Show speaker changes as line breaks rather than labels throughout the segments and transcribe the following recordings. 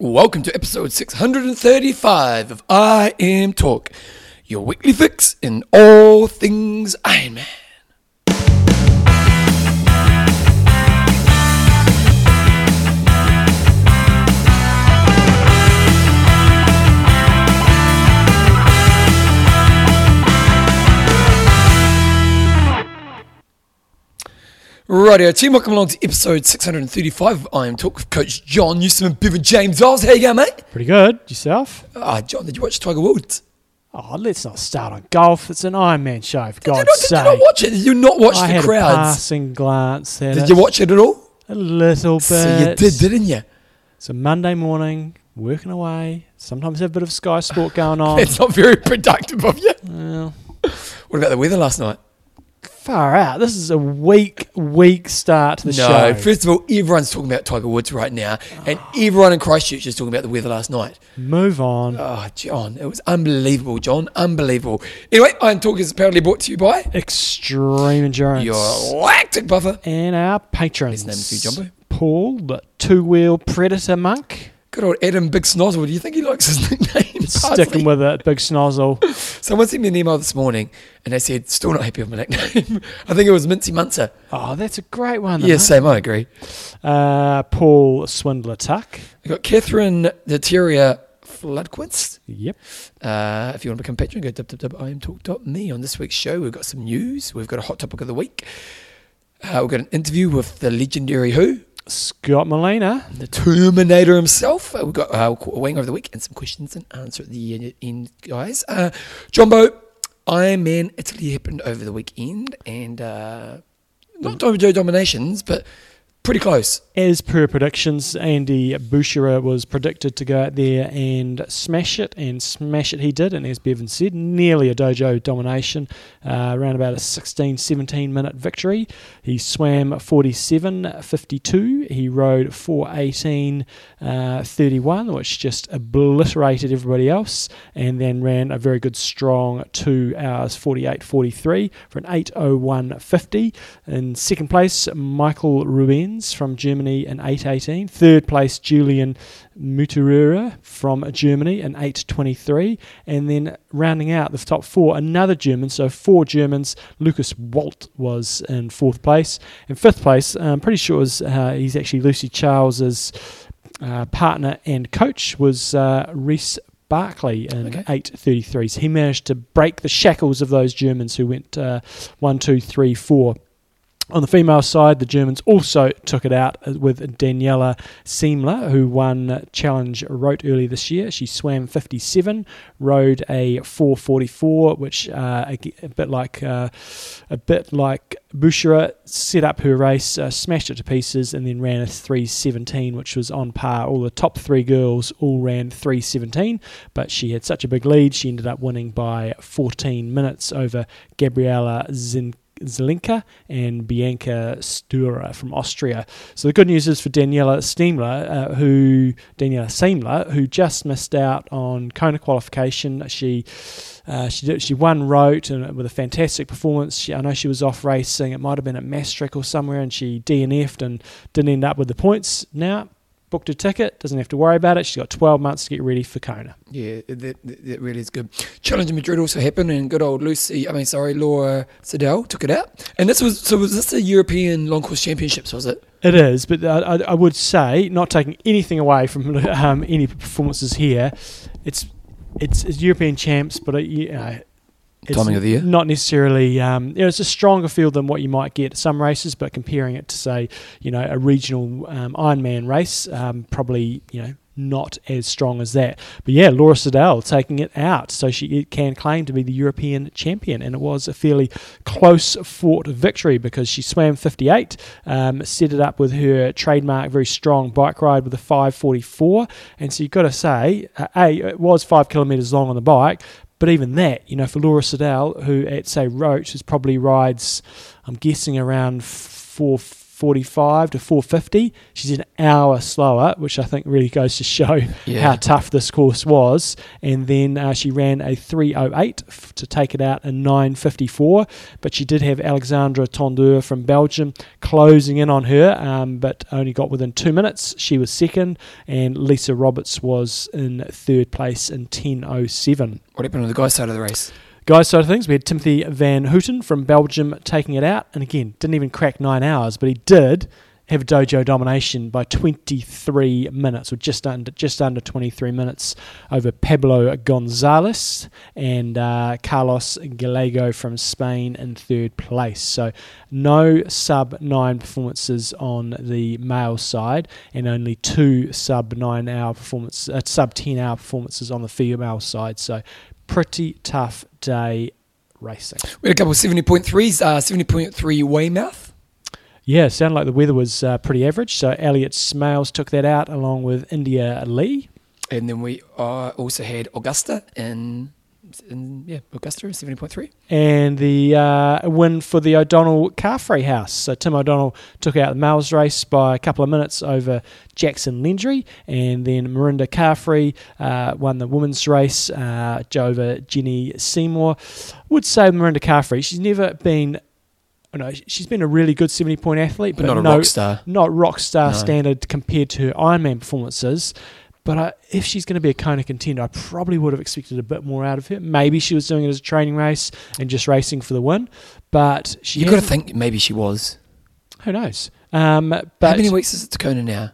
Welcome to episode 635 of IMTalk, your weekly fix in all things Iron Man. Rightio, team, welcome along to episode 635 of IMTalk with Coach John Newsom and Bevan James Oz. How you going, mate?
Pretty good. Yourself?
Ah, John, did you watch Tiger Woods?
Oh, let's not start on golf. It's an Iron Man show, for
Did you,
God's
not, did you
sake.
not watch it? Did you not watch
I
the
had a
crowds?
passing glance at
Did
it.
you watch it at all?
A little bit.
So you did, didn't you?
It's a Monday morning, working away. Sometimes have a bit of Sky Sport going on.
It's not very productive of you.
well,
What about the weather last night?
Far out. This is a weak, weak start to the
no,
show.
first of all, everyone's talking about Tiger Woods right now, and everyone in Christchurch is talking about the weather last night.
Move on.
Oh, John, it was unbelievable, John, unbelievable. Anyway, IMTalk is apparently brought to you by
Extreme endurance.
your lactic buffer.
and our patrons.
His name's Hugh Jumbo.
Paul, the two-wheel predator monk.
Good old Adam Big Snozzle. Do you think he likes his nickname?
Sticking with it, big snozzle.
Someone sent me an email this morning, and they said, still not happy with my nickname. I think it was Mincy Munzer.
Oh, that's a great one.
Yeah, same, I agree.
Uh, Paul Swindler Tuck.
We've got Catherine the Terrier Floodquist.
Yep.
Uh, if you want to become a patron, go to www.imtalk.me. On this week's show, we've got some news. We've got a hot topic of the week. Uh, we've got an interview with the legendary Who,
Scott Molina.
the Terminator himself. Uh, we've got uh, a wing over the week and some questions and answer at the end, guys. Uh, Jumbo, Iron Man Italy happened over the weekend, and uh, not Dojo dominations, but pretty close.
As per predictions, Andi Böcherer was predicted to go out there and smash it, and smash it he did. And as Bevan said, nearly a dojo domination, uh, around about a 16 17 minute victory. He swam 47 52, he rode 418 uh, 31, which just obliterated everybody else, and then ran a very good strong 2 hours 48 43 for an 801 50. In second place, Michael Rubens from Germany in 818. Third place, Julian Muturura from Germany in 823. And then rounding out the top four, another German. So four Germans. Lucas Walt was in fourth place. In fifth place, I'm pretty sure was, uh, he's actually Lucy Charles's uh, partner and coach was uh, Reece Barclay in
Okay.
833. So he managed to break the shackles of those Germans who went uh, one, two, three, four. On the female side, the Germans also took it out with Daniela Sämmler, who won Challenge Roth early this year. She swam 57, rode a 444, which uh, a, a bit like uh, a bit like Böcherer set up her race, uh, smashed it to pieces, and then ran a 317, which was on par. All the top three girls all ran 317, but she had such a big lead, she ended up winning by 14 minutes over Gabriela Zin. Zelinka and Bianca Steurer from Austria. So the good news is for Daniela Sämmler, uh, who Daniela Sämmler, who just missed out on Kona qualification. She uh, she did, she won Roth and with a fantastic performance. She, I know she was off racing. It might have been at Maastricht or somewhere, and she DNF'd and didn't end up with the points. Now booked a ticket, doesn't have to worry about it. She's got 12 months to get ready for Kona.
Yeah, that, that, really is good. Challenge in Madrid also happened, and good old Lucy, I mean, sorry, Laura Siddall took it out. And this was, so was this the European Long Course Championships, was it?
It is, but I, I, I would say, not taking anything away from um, any performances here, it's it's, it's European champs, but it, you know, it's
Timing of the year?
not necessarily. Um, you know, it's a stronger field than what you might get at some races, but comparing it to say, you know, a regional um, Ironman race, um, probably you know not as strong as that. But yeah, Laura Siddall taking it out, so she can claim to be the European champion, and it was a fairly close fought victory because she swam 58, um, set it up with her trademark very strong bike ride with a 544, and so you've got to say, uh, a it was five kilometres long on the bike. But even that, you know, for Laura Siddall, who at say Roche is probably rides, I'm guessing around four 445 to 450. She's an hour slower, which I think really goes to show
Yeah.
how tough this course was. And then uh, she ran a 308 f- to take it out in 954. But she did have Alexandra Tondeur from Belgium closing in on her, um, but only got within two minutes. She was second, and Lisa Roberts was in third place in 1007.
What happened on the guy's side of the race?
Guys side of things, we had Timothy Van Houtem from Belgium taking it out, and again, didn't even crack nine hours, but he did have a dojo domination by 23 minutes, or just under just under 23 minutes over Pablo Gonzalez and uh, Carlos Gallego from Spain in third place. So no sub nine performances on the male side, and only two sub nine hour performance, uh, sub 10 hour performances on the female side. So pretty tough day racing.
We had a couple of 70.3s, uh, 70.3 Weymouth.
Yeah, sounded like the weather was uh, pretty average. So Elliot Smales took that out along with India Lee.
And then we uh, also had Augusta in, in yeah, Augusta, 70.3.
And the uh, win for the O'Donnell Carfrae House. So Tim O'Donnell took out the males race by a couple of minutes over Jackson Laundry. And then Mirinda Carfrae uh, won the women's race uh, over Jenny Seymour. Would say Mirinda Carfrae, she's never been. oh No, she's been a really good 70 point athlete,
But not a
no,
rock star.
not rock star
No.
standard compared to her Ironman performances. But I, if she's going to be a Kona contender, I probably would have expected a bit more out of her. Maybe she was doing it as a training race and just racing for the win. But she
you got to think maybe she was.
who knows? Um,
How many weeks is it to Kona now?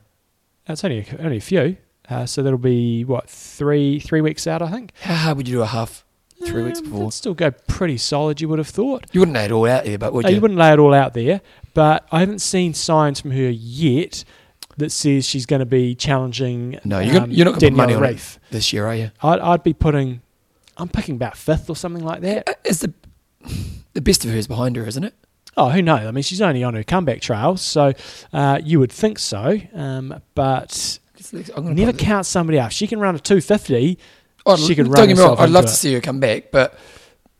that's only a, only a few. Uh, so that'll be what three three weeks out, I think.
How hard would you do a half three weeks
Um,
before?
that'd still go pretty solid. You would have thought.
You wouldn't lay it all out there, but would
No,
you?
you wouldn't lay it all out there, but I haven't seen signs from her yet that says she's going to be challenging.
No, you're,
um,
you're not going to put money on
Reef.
it this year, are you?
I'd, I'd be putting. I'm picking about fifth or something like that.
Uh, the the best of her is behind her, isn't it?
Oh, who knows? I mean, she's only on her comeback trail, so uh, you would think so. Um, but
I'm
never count somebody out. She can run a 250.
I'd-
she could
don't
run
get me wrong. I'd love to
it.
see her come back, but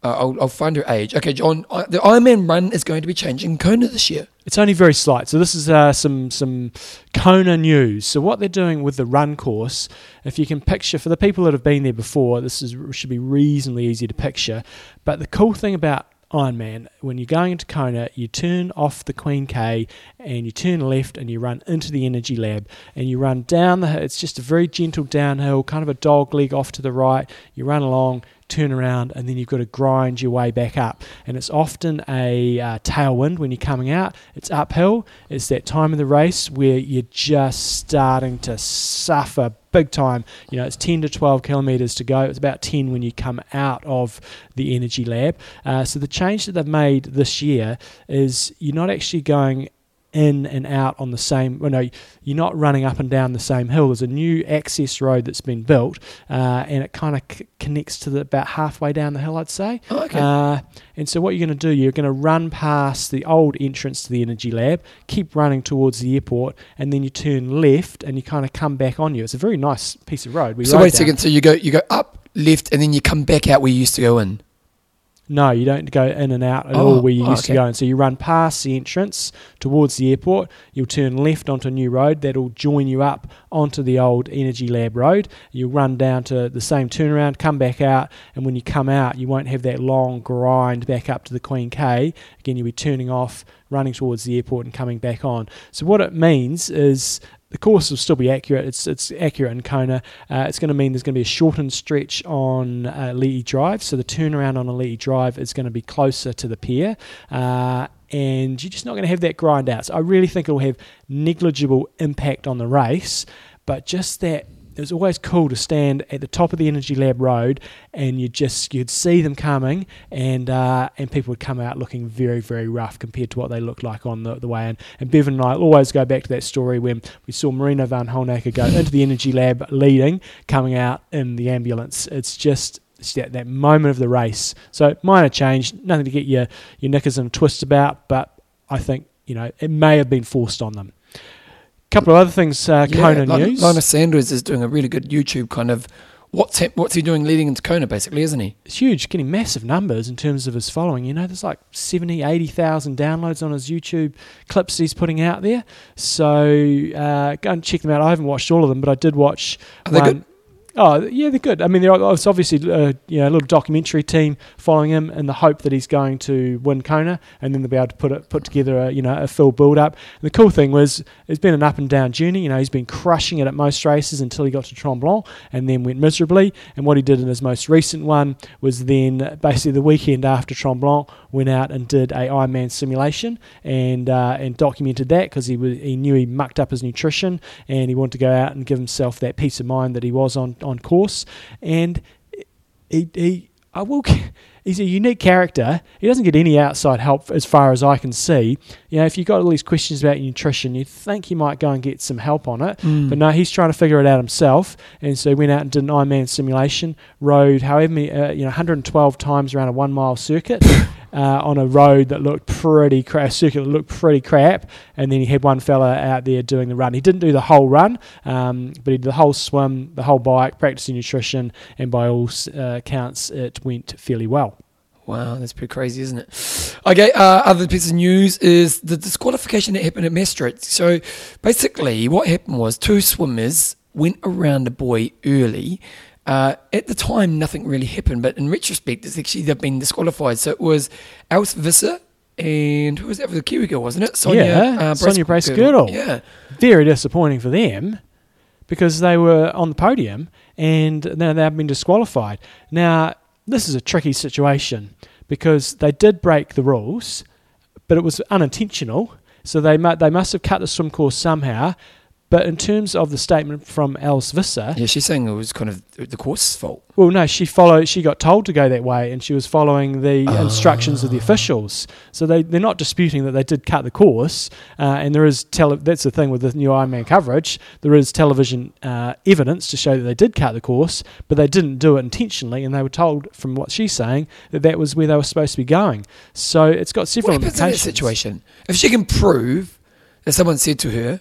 uh, I'll, I'll find her age. Okay, John. I, the Ironman run is going to be changing Kona this year.
It's only very slight. So this is uh, some some Kona news. So what they're doing with the run course, if you can picture for the people that have been there before, this is should be reasonably easy to picture. But the cool thing about Ironman, when you're going into Kona, you turn off the Queen K and you turn left and you run into the Energy Lab and you run down the. It's just a very gentle downhill, kind of a dog leg off to the right. You run along, turn around, and then you've got to grind your way back up. And it's often a uh, tailwind when you're coming out. It's uphill. It's that time of the race where you're just starting to suffer big time. You know, it's 10 to 12 kilometres to go. It's about 10 when you come out of the energy lab. Uh, so the change that they've made this year is you're not actually going in and out on the same. Well, no, you're not running up and down the same hill. There's a new access road that's been built, uh, and it kind of c- connects to the about halfway down the hill, I'd say.
Oh, okay.
Uh, and so what you're going to do, you're going to run past the old entrance to the energy lab, keep running towards the airport, and then you turn left and you kind of come back on you. It's a very nice piece of road. We
so wait a
down.
second. So you go you go up left, and then you come back out where you used to go in.
No, you don't go in and out at
Oh,
all where you
oh,
used to go. And so you run past the entrance towards the airport. You'll turn left onto a new road that'll join you up onto the old Energy Lab road. You'll run down to the same turnaround, come back out, and when you come out, you won't have that long grind back up to the Queen K. Again, you'll be turning off, running towards the airport, and coming back on. So what it means is the course will still be accurate. It's it's accurate in Kona. Uh, it's going to mean there's going to be a shortened stretch on uh, Lee Drive, so the turnaround on Lee Drive is going to be closer to the pier. Uh, and you're just not going to have that grind out. So I really think it'll have negligible impact on the race, but just that it was always cool to stand at the top of the Energy Lab Road, and you just you'd see them coming, and uh, and people would come out looking very very rough compared to what they looked like on the, the way in. And Bevan and I always go back to that story when we saw Marino Vanhoenacker go into the Energy Lab leading, coming out in the ambulance. It's just that, that moment of the race. So minor change, nothing to get your your knickers in a twist about, but I think you know it may have been forced on them. Couple of other things, uh, Kona news.
Lionel Sanders is doing a really good YouTube kind of what's hap- what's he doing leading into Kona, basically, isn't he?
It's huge, getting massive numbers in terms of his following. You know, there's like 70, 80,000 downloads on his YouTube clips he's putting out there. So uh, go and check them out. I haven't watched all of them, but I did watch
Are they
one. Oh yeah, they're good. I mean, there it's obviously uh, you know a little documentary team following him in the hope that he's going to win Kona, and then they'll be able to put it put together a you know a full build up. And the cool thing was it's been an up and down journey. You know, he's been crushing it at most races until he got to Tremblant, and then went miserably. And what he did in his most recent one was then basically the weekend after Tremblant went out and did a Ironman simulation and uh, and documented that because he was, he knew he mucked up his nutrition and he wanted to go out and give himself that peace of mind that he was on on course and he he I will he's a unique character. He doesn't get any outside help as far as I can see. You know if you've got all these questions about nutrition you think you might go and get some help on it
Mm.
but no, he's trying to figure it out himself, and so he went out and did an Ironman simulation, rode however many, uh, you know, 112 times around a one mile circuit uh, on a road that looked pretty crap, circuit that looked pretty crap, and then he had one fella out there doing the run. He didn't do the whole run, um, but he did the whole swim, the whole bike, practicing nutrition, and by all uh, counts, it went fairly well.
Wow, that's pretty crazy, isn't it? Okay, uh, other piece of news is the disqualification that happened at Maastricht. So basically, what happened was two swimmers went around a boy early. Uh, at the time, nothing really happened, but in retrospect, it's actually they've been disqualified. So it was Alice Visser and who was that? Was a Kiwi girl, wasn't it? Sonia,
Yeah, Sonia Brace-Girdle.
Yeah.
very disappointing for them because they were on the podium and now they've been disqualified. Now, this is a tricky situation because they did break the rules, but it was unintentional. So they mu- they must have cut the swim course somehow. But in terms of the statement from Alice Visser,
Yeah, she's saying it was kind of the course's fault.
well, no, she followed. She got told to go that way, and she was following the instructions of the officials. So they they're not disputing that they did cut the course, uh, and there is tele- That's the thing with the new Ironman coverage. There is television uh, evidence to show that they did cut the course, but they didn't do it intentionally, and they were told from what she's saying that that was where they were supposed to be going. So it's got
What
several
happens in that
implications.
situation? If she can prove that someone said to her,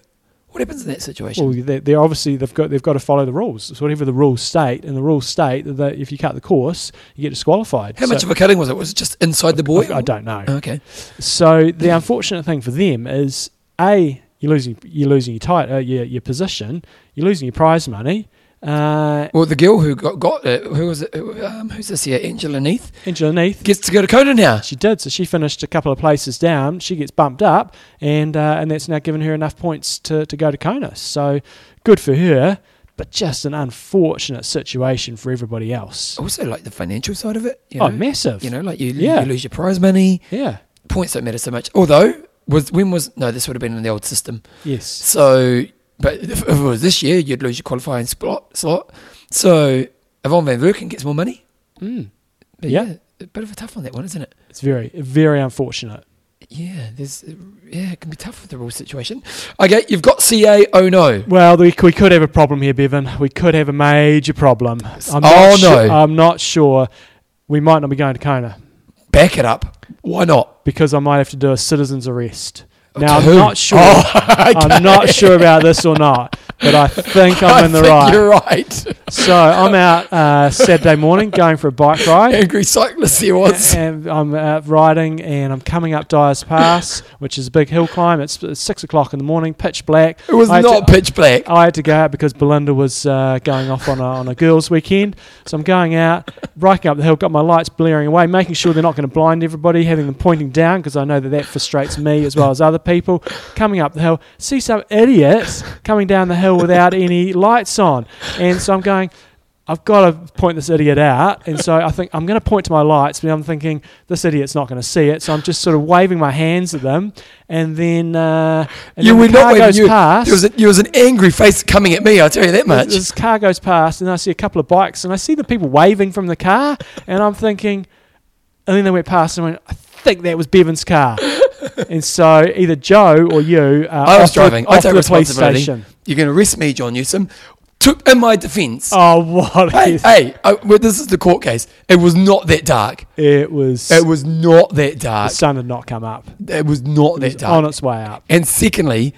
what happens in that situation?
Well, they're, they're obviously they've got they've got to follow the rules. So whatever the rules state, and the rules state that if you cut the course, you get disqualified.
How
So-
much of a cutting was it? Was it just inside the boy?
I, I don't know.
Okay.
So the unfortunate thing for them is a you're losing you're losing your tight uh, your your position, you're losing your prize money. Uh,
Well, the girl who got, got it, who was it? Who, Um, who's this here? Angela Neath
Angela Neath,
gets to go to Kona now.
she did. So she finished a couple of places down. She gets bumped up, and uh, and that's now given her enough points to, to go to Kona. So good for her, but just an unfortunate situation for everybody else.
Also, like the financial side of it. You
oh,
know?
massive!
You know, like you,
Yeah.
you lose your prize money.
yeah.
Points don't matter so much. Although, was when was no? This would have been in the old system.
Yes.
So, but if, it was this year, you'd lose your qualifying slot. slot. So, Yvonne Van Vlerken gets more money.
Mm.
But
Yeah.
yeah, a bit of a tough one that one, isn't it?
It's very very unfortunate.
Yeah, there's yeah, it can be tough with the rule situation. Okay, you've got CA. Oh no,
Well, we, we could have a problem here, Bevan. We could have a major problem. I'm
Oh, no.
I'm not sure. We might not be going to Kona
back it up. Why not?
because I might have to do a citizen's arrest. Now, I'm not sure.
Oh,
I'm not sure about this or not, but I think I'm
I
in the right.
You're right.
So I'm out uh, Saturday morning going for a bike ride.
Angry cyclist he was.
And I'm out riding, and I'm coming up Dyers Pass, which is a big hill climb. It's, it's six o'clock in the morning, pitch black.
It was not
to-
pitch black.
I had to go out because Belinda was uh, going off on a, on a girls' weekend. So I'm going out, biking up the hill, got my lights blaring away, making sure they're not going to blind everybody, having them pointing down because I know that that frustrates me as well as other people. Coming up the hill, see some idiots coming down the hill without any lights on. And so I'm going, I've got to point this idiot out. And so I think I'm going to point to my lights, but I'm thinking this idiot's not going to see it. So I'm just sort of waving my hands at them. And then, uh, and
you
then
were
the
not
goes
You,
past.
there was, a, there was an angry face coming at me. I'll tell you that much.
This, this car goes past, and I see a couple of bikes, and I see the people waving from the car, and I'm thinking, and then they went past, and I went, I think that was Bevan's car. And so either Joe or you, uh,
I was
off the-
driving. I
off
take
the police
responsibility.
station.
You're going to arrest me, John Newsom. To, in my defence,
Oh, what?
hey,
is-
hey, uh, well, this is the court case. It was not that dark.
It was.
It was not that dark.
the sun had not come up.
It was not
It
that
was
dark.
on its way up.
and secondly,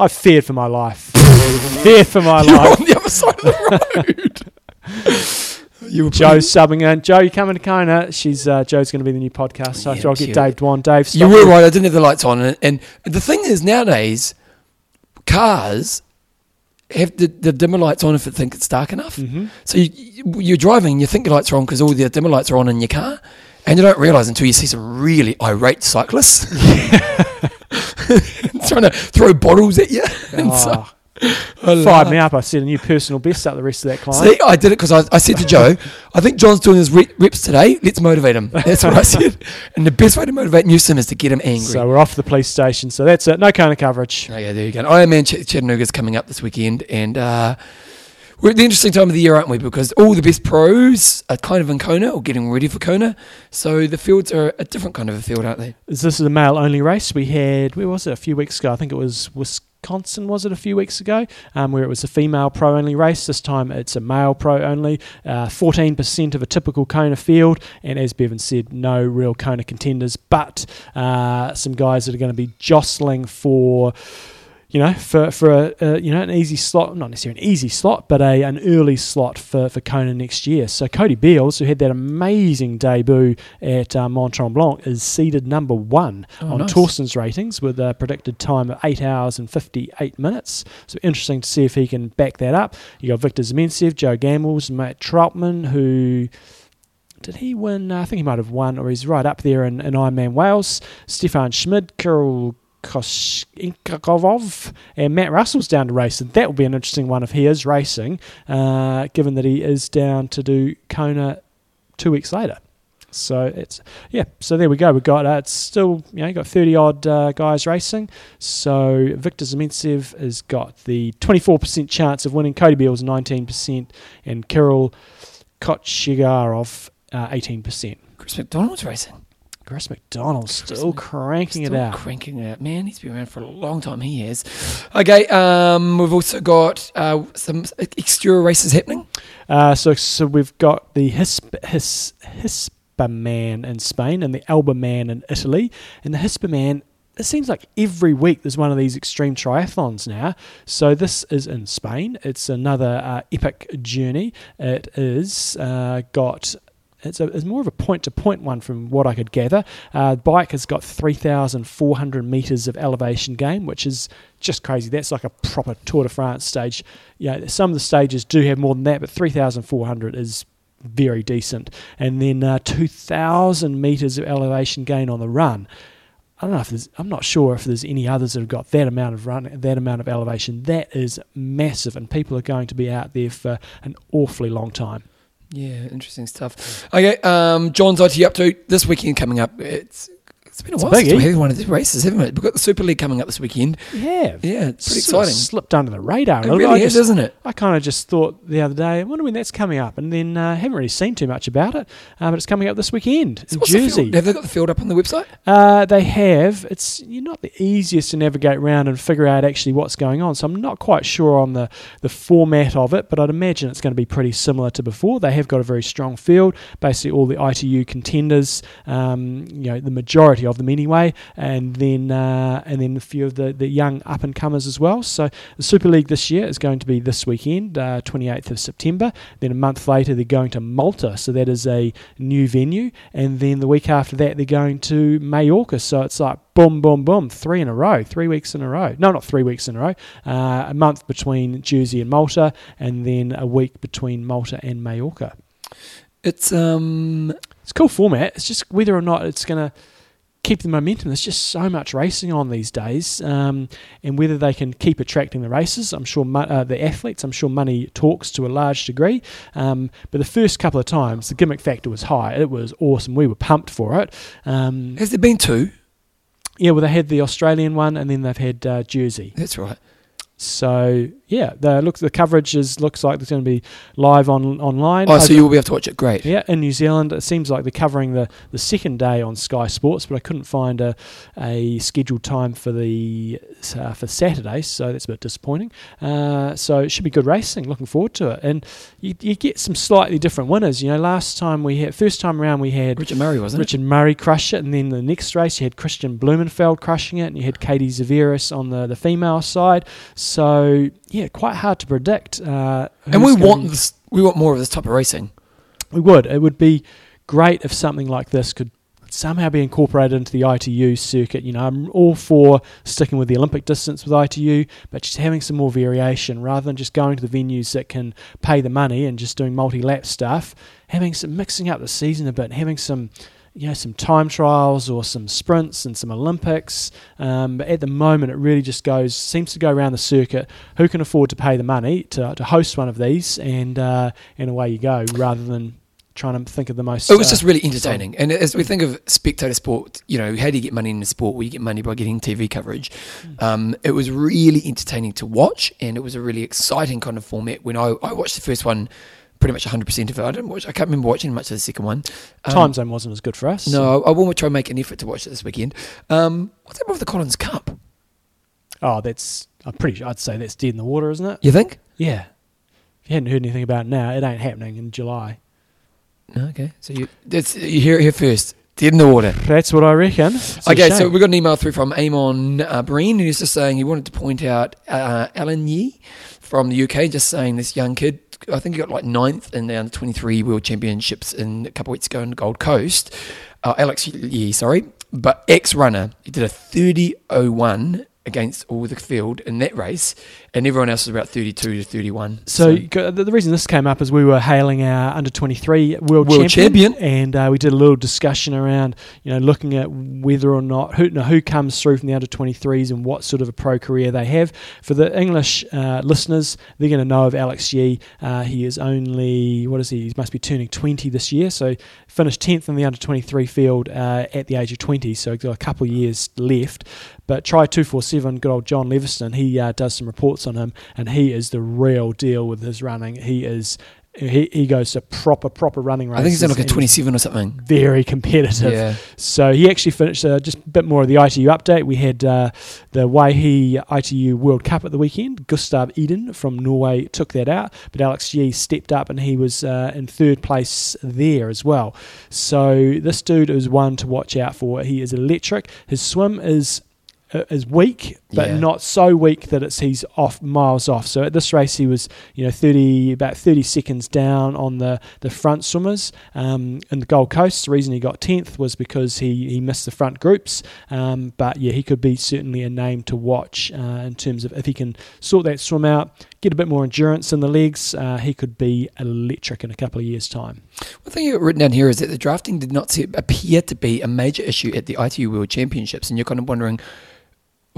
I feared for my life. feared for my
you're
life.
on the other side of the road. You were
Joe's subbing in. Joe, you coming to Kona? She's uh, Joe's going to be the new podcast host.
Yeah,
I'll get. Dave Dwan. Dave,
You were
it.
right. I didn't have the lights on, and, and the thing is nowadays, cars have the, the dimmer lights on if it think it's dark enough.
Mhm.
So you, you- you're driving, and you think your lights are on because all the dimmer lights are on in your car, and you don't realise until you see some really irate cyclists trying to throw bottles at you. And so,
Oh,
I
fired me up. I set a new personal best up the rest of that climb.
See, I did it because I, I said to Joe, I think John's doing his re- reps today. Let's motivate him. That's what I said. And the best way to motivate Newsom is to get him angry.
So we're off the police station. So that's it. No Kona coverage.
Oh, yeah, there you go. Ironman Ch- Chattanooga's coming up this weekend, and uh, we're at the interesting time of the year, aren't we? Because all the best pros are kind of in Kona or getting ready for Kona. So the fields are a different kind of a field, aren't they?
This is a male only race. We had, where was it, a few weeks ago? I think it was Wisconsin, was it, a few weeks ago, um, where it was a female pro only race. This time it's a male pro only. Uh, 14% of a typical Kona field. And as Bevan said, no real Kona contenders, but uh, some guys that are going to be jostling for. You know, for for a, a you know an easy slot, not necessarily an easy slot, but a an early slot for, for Kona next year. So Cody Beals, who had that amazing debut at uh, Mont Tremblant, is seeded number one
Oh,
on
nice.
Torsten's ratings with a predicted time of 8 hours and 58 minutes. So interesting to see if he can back that up. You got Viktor Zyemtsev, Joe Gambles, Matt Trautman, who. Did he win? I think he might have won, or he's right up there in, in Ironman Wales. Stefan Schmid, Kirill Kotsegarov, and Matt Russell's down to race. And that will be an interesting one if he is racing, uh, given that he is down to do Kona two weeks later. So it's yeah. So there we go. We've got uh, it's still you know got thirty odd uh, guys racing. So Viktor Zyemtsev has got the twenty four percent chance of winning. Cody Beals nineteen percent, and Kirill Kotsegarov uh, eighteen percent.
Chris McDonald's racing.
Chris McDonald still cranking
Still
it out.
Cranking it out. Man, he's been around for a long time. He has. Okay, um, we've also got uh, some exterior races happening.
Uh, so so we've got the Hisp His Hispaman in Spain and the Alba Man in Italy. And the Hispaman, it seems like every week there's one of these extreme triathlons now. So this is in Spain. It's another uh, epic journey. It is uh, got. It's, a, it's more of a point to point one from what I could gather. Uh, bike has got 3,400 metres of elevation gain, which is just crazy. That's like a proper Tour de France stage. Yeah, some of the stages do have more than that, but 3,400 is very decent. And then uh, 2,000 metres of elevation gain on the run. I don't know if there's. I'm not sure if there's any others that have got that amount of run, that amount of elevation. That is massive, and people are going to be out there for an awfully long time.
Yeah, interesting stuff. Okay, um, John's IT up to this weekend coming up. It's it's been a
It's a
while since
biggie.
we had one of these races, haven't we? We've got the Super League coming up this weekend.
Yeah,
Yeah, it's pretty
sort of
exciting.
Slipped under the radar. a
It
little.
really
I
is,
just-
isn't it?
I kind of just thought the other day, I wonder when that's coming up, and then uh, haven't really seen too much about it. Uh, but it's coming up this weekend
So
in
what's the? Have they got the field up on the website?
Uh, they have. It's you're not the easiest to navigate around and figure out actually what's going on. So I'm not quite sure on the, the format of it, but I'd imagine it's going to be pretty similar to before. They have got a very strong field. Basically, all the ITU contenders, um, you know, the majority of them anyway, and then uh, and then a few of the, the young up and comers as well. So the Super League this year is going to be this weekend, uh, 28th of September. Then a month later, they're going to Malta, so that is a new venue. And then the week after that, they're going to Majorca. So it's like boom, boom, boom, three in a row, three weeks in a row. No, not three weeks in a row. Uh, a month between Jersey and Malta, and then a week between Malta and Majorca.
It's um
It's a cool format. It's just whether or not it's going to keep the momentum. There's just so much racing on these days, um, and whether they can keep attracting the races. I'm sure mo- uh, the athletes. I'm sure money talks to a large degree. Um, but the first couple of times, the gimmick factor was high. It was awesome. We were pumped for it. Um,
has there been two?
yeah, well, they had the Australian one, and then they've had uh, Jersey.
That's right.
So yeah, the look the coverage is looks like it's going to be live on online.
Oh, so you'll be able to watch it. Great.
yeah, in New Zealand, it seems like they're covering the, the second day on Sky Sports, but I couldn't find a, a scheduled time for the uh, for Saturday, so that's a bit disappointing. Uh, so it should be good racing. Looking forward to it, and you, you get some slightly different winners. You know, last time we had first time around we had
Richard Murray wasn't
Richard Murray crush it, and then the next race you had Kristian Blummenfelt crushing it, and you had Katie Zaferes on the, the female side. so yeah, quite hard to predict. Uh,
And we want this. We want more of this type of racing.
we would. It would be great if something like this could somehow be incorporated into the ITU circuit. You know, I'm all for sticking with the Olympic distance with ITU, but just having some more variation rather than just going to the venues that can pay the money and just doing multi-lap stuff. Having some mixing up the season a bit, having some. You know, some time trials or some sprints and some Olympics. Um, but at the moment, it really just goes seems to go around the circuit. Who can afford to pay the money to, to host one of these, and uh, and away you go, rather than trying to think of the most.
It was
uh,
just really entertaining. And as we think of spectator sport, you know, how do you get money in the sport? Well, you get money by getting TV coverage. Um, it was really entertaining to watch, and it was a really exciting kind of format. When I, I watched the first one, pretty much 100% of it. I didn't watch. I can't remember watching much of the second one. Um,
time zone wasn't as good for us.
No, I will try and make an effort to watch it this weekend. Um, what's happened with the Collins Cup?
Oh, that's. I'm pretty sure. I'd say that's dead in the water, isn't it?
You think?
Yeah. If you hadn't heard anything about it now, it ain't happening in July.
Okay. So you, that's, you hear it here first. Dead in the water.
That's what I reckon. It's
Okay, so we got an email through from Amon uh, Breen, who's just saying he wanted to point out uh, Alan Yee from the UK, just saying this young kid, I think he got like ninth in the under 23 World Championships in a couple of weeks ago in the Gold Coast. Uh, Alex Yee, sorry, but ex runner. He did a 30.01 against all the field in that race, and everyone else was about 32 to 31.
So, go- the the reason this came up is we were hailing our under 23 world,
World
champion,
champion.
and uh, we did a little discussion around, you know, looking at whether or not who no, who comes through from the under 23s and what sort of a pro career they have. For the English uh, listeners, they're going to know of Alex Yee. Uh, he is only what is he? He must be turning 20 this year. So finished 10th in the under 23 field uh, at the age of 20. So got a couple of years left. But try 247, good old John Levison, he uh, does some reports on him, and he is the real deal with his running. He is. He, he goes to proper proper running races.
I think he's done like a 27 or something.
Very competitive.
Yeah.
So he actually finished uh, just a bit more of the ITU update. We had uh, the Weihai ITU World Cup at the weekend. Gustav Iden from Norway took that out, but Alex Yee stepped up and he was uh, in third place there as well. So this dude is one to watch out for. He is electric. His swim is is weak, but
Yeah.
not so weak that it's he's off miles off. So at this race, he was you know thirty about thirty seconds down on the the front swimmers um, in the Gold Coast. The reason he got tenth was because he he missed the front groups. Um, but yeah, he could be certainly a name to watch uh, in terms of if he can sort that swim out, get a bit more endurance in the legs. Uh, he could be electric in a couple of years' time.
One thing you've written down here is that the drafting did not appear to be a major issue at the ITU World Championships, and you're kind of wondering,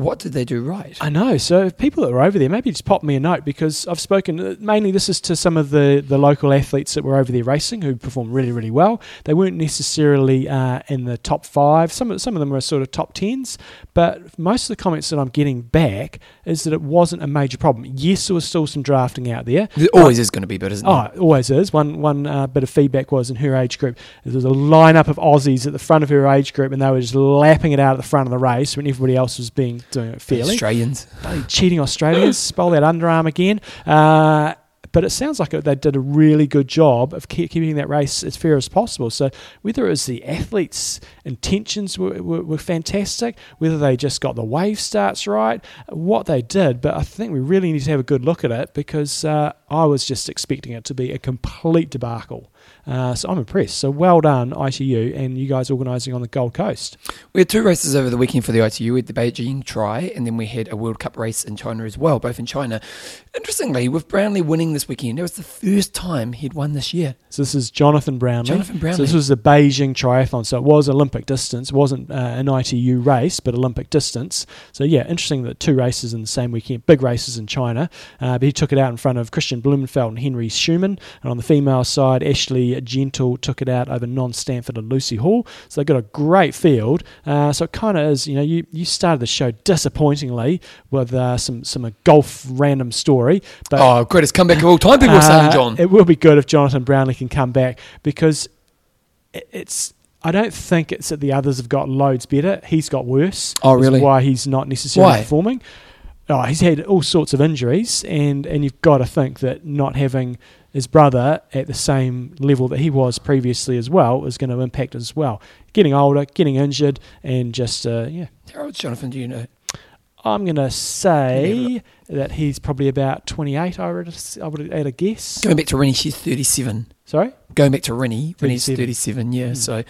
what did they do right?
I know. So if people that were over there, maybe just pop me a note because I've spoken. uh, Mainly, this is to some of the, the local athletes that were over there racing who performed really really well. They weren't necessarily uh, in the top five. Some of some of them were sort of top tens. But most of the comments that I'm getting back is that it wasn't a major problem. Yes, there was still some drafting out there.
There always is going to be, but isn't
Oh, it always is. One one uh, bit of feedback was in her age group. There was a lineup of Aussies at the front of her age group, and they were just lapping it out at the front of the race when everybody else was being doing it fairly
Australians.
bloody cheating Australians, bowl that underarm again. Uh, but it sounds like they did a really good job of keep, keeping that race as fair as possible. So whether it was the athletes' intentions were, were, were fantastic, whether they just got the wave starts right, what they did, but I think we really need to have a good look at it because uh, I was just expecting it to be a complete debacle. Uh, so I'm impressed. So well done, ITU, and you guys organising on the Gold Coast.
We had two races over the weekend for the ITU. We had the Beijing Tri, and then we had a World Cup race in China as well, both in China. Interestingly, with Brownlee winning this weekend, it was the first time he'd won this year.
So this is Jonathan Brownlee.
Jonathan Brownlee.
So this was the Beijing Triathlon. So it was Olympic distance. It wasn't uh, an ITU race, but Olympic distance. So yeah, interesting that two races in the same weekend, big races in China. Uh, but he took it out in front of Kristian Blummenfelt and Henri Schoeman. And on the female side, Ashley Gentle took it out over Non Stanford and Lucy Hall. So they got a great field. Uh, so it kind of is, you know, you, you started the show disappointingly with uh, some some uh, golf random story, but
oh, greatest comeback of all time, people were saying,
uh,
John.
It will be good if Jonathan Brownlee can come back because it- it's. I don't think it's that the others have got loads better. He's got worse.
Oh, really?
Why he's not necessarily
Why?
performing. Oh, he's had all sorts of injuries, and, and you've got to think that not having his brother at the same level that he was previously as well is going to impact as well. Getting older, getting injured, and just uh, yeah,
How old's Jonathan, do you know?
I'm going to say that he's probably about 28. I would, I would add a guess.
Going back to Rennie, she's 37.
Sorry,
Going back to Rennie, Rennie's
37.
37, yeah.
Hmm.
So,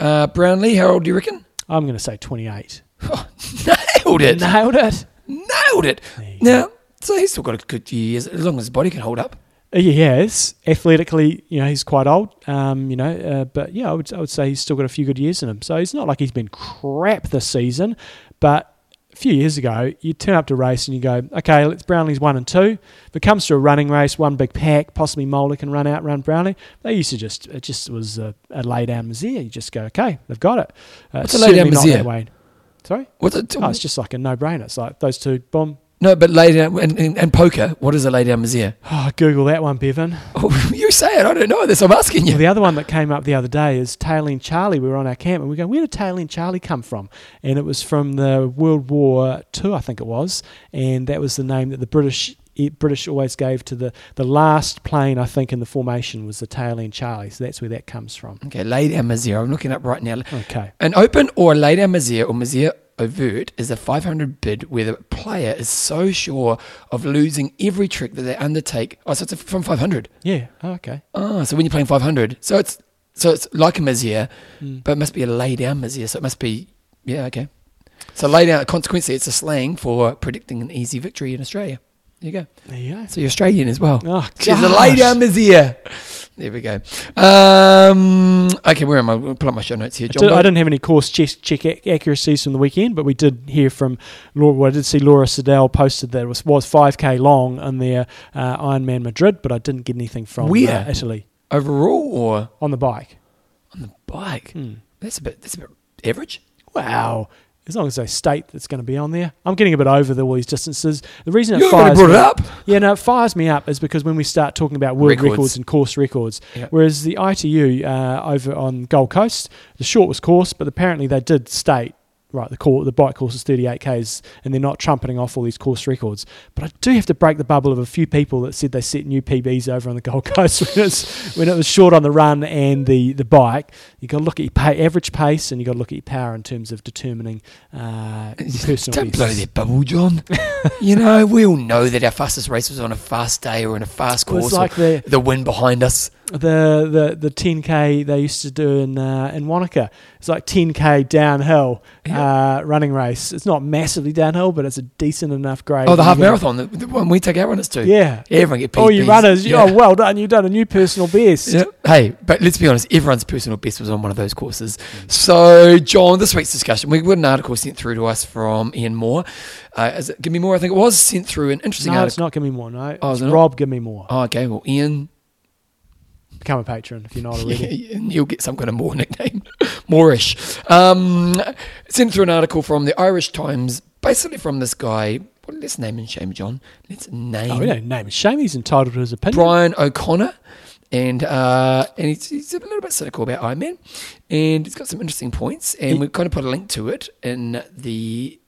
uh, Brownlee, how old do you reckon?
I'm going to say 28.
Nailed it.
Nailed it.
Nailed it.
There you go.
Now, so he's still got a good few years, as long as his body can hold up.
Uh, He has athletically, you know, he's quite old, um, you know, uh, but yeah, I would I would say he's still got a few good years in him. So it's not like he's been crap this season, but a few years ago, you turn up to race and you go, okay, let's Brownlee's one and two. If it comes to a running race, one big pack, possibly Mola can run out, run Brownlee. They used to just it just was a, a lay down misère. You just go, okay, they've got it. Uh,
What's a lay down
certainly not
misère?
that way. Sorry,
What's it?
oh, it's just like a no brainer. It's like those two, boom.
No, but lay down and, and, and poker. What is a lay down misère?
Oh, Google that one, Bevan.
Oh, you say it. I don't know this. I'm asking
Well,
you.
the other one that came up the other day is Tailing Charlie. We were on our camp and we go, where did Tailing Charlie come from? And it was from the World War II, I think it was, and that was the name that the British British always gave to the the last plane I think in the formation was the Tailing Charlie. So that's where that comes from.
Okay, lay down misère. I'm looking up right now.
Okay.
An open or a lay down misère or misère overt is a 500 bid where the player is so sure of losing every trick that they undertake. Oh, so it's from 500.
Yeah. Oh, okay.
Oh, so when you're playing 500, so it's so it's like a misère,
Mm.
but it must be a lay down misère. So it must be yeah, okay. So lay down. Consequently, it's a slang for predicting an easy victory in Australia. There you go.
There you go.
So you're Australian as well.
Oh,
She's a
gosh.
down. There we go. Um, okay, where am I? I'll pull up my show notes here.
I did- I didn't have any course check, check accuracies from the weekend, but we did hear from Laura. Well, I did see Laura Siddall posted that it was, was 5k long on their uh, Ironman Madrid, but I didn't get anything from
Where?
uh, Italy
overall or
on the bike.
on the bike.
Hmm.
That's a bit. That's a bit average.
Wow. As long as they state that's going to be on there. I'm getting a bit over the, all these distances. The reason it
You
fires
brought
me,
it up.
Yeah, no, it fires me up is because when we start talking about world
Records.
records, and course records,
Yeah.
whereas the ITU uh, over on Gold Coast, the short was course, but apparently they did state right the the bike course is 38 k's, and they're not trumpeting off all these course records. But I do have to break the bubble of a few people that said they set new PBs over on the Gold Coast when it was, when it was short on the run and the the bike. You've got to look at your pay, average pace, and you've got to look at your power in terms of determining uh, your personal
Don't blow their bubble, John. you know, we all know that our fastest race was on a fast day or in a fast course.
like the
the wind behind us.
The the the 10k they used to do in uh, in Wanaka. It's like 10k downhill uh, running race. It's not massively downhill, but it's a decent enough grade.
Oh, the half marathon, the, the one we take our runners to.
Yeah.
Everyone get PBs.
Oh, you runners!
Yeah.
Oh, well done! You've done a new personal best.
Yeah. Hey, but let's be honest, everyone's personal best was on one of those courses. So, John, this week's discussion, we got an article sent through to us from Ian Moore. Uh, is it, give me more. I think it was sent through an interesting
article. It's not. Give me more. No,
Oh,
it's
it not?
Rob. Give me more.
Oh, okay. Well, Ian,
Become a patron if you're not already.
and you'll get some kind of more nickname, Moorish. Um, sent through an article from the Irish Times, basically from this guy. Well, let's name and shame John. Let's name
oh, we don't name his shame. He's entitled to his opinion.
Brian O'Connor, and uh, and he's, he's a little bit cynical about Iron Man, and he's got some interesting points, and
He-
we've kind of put a link to it in the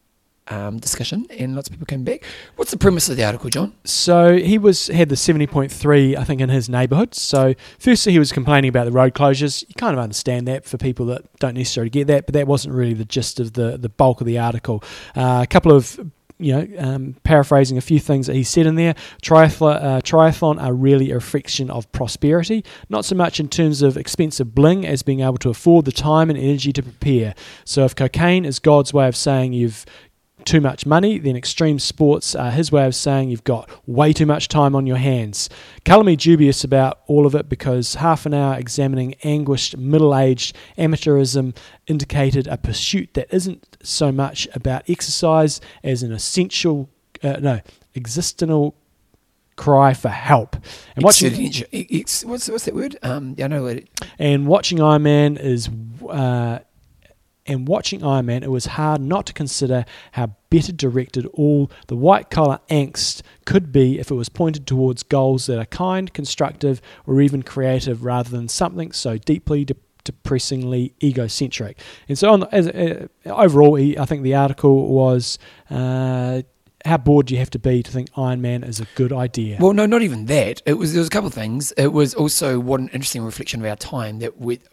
um, discussion, and lots of people came back. What's the premise of the article, John?
So he was had the seventy point three, I think, in his neighbourhood. So firstly, he was complaining about the road closures. You kind of understand that for people that don't necessarily get that, but that wasn't really the gist of the the bulk of the article. Uh, a couple of you know, um, paraphrasing a few things that he said in there, triathlon, uh, triathlon are really a reflection of prosperity, not so much in terms of expensive bling as being able to afford the time and energy to prepare. So if cocaine is God's way of saying you've too much money, then extreme sports are his way of saying you've got way too much time on your hands. Colour me dubious about all of it because half an hour examining anguished middle aged amateurism indicated a pursuit that isn't so much about exercise as an essential, uh, no, existential cry for help. And watching,
Existential- ex- what's, what's that word? Um, yeah, I know what it,
and watching Iron Man is uh, and watching Iron Man, it was hard not to consider how better directed all the white collar angst could be if it was pointed towards goals that are kind, constructive, or even creative, rather than something so deeply de- depressingly egocentric. And so, on the, as, uh, overall, he, I think the article was. Uh, how bored do you have to be to think Iron Man is a good idea?
Well, no, not even that. It was there was a couple of things. It was also what an interesting reflection of our time that with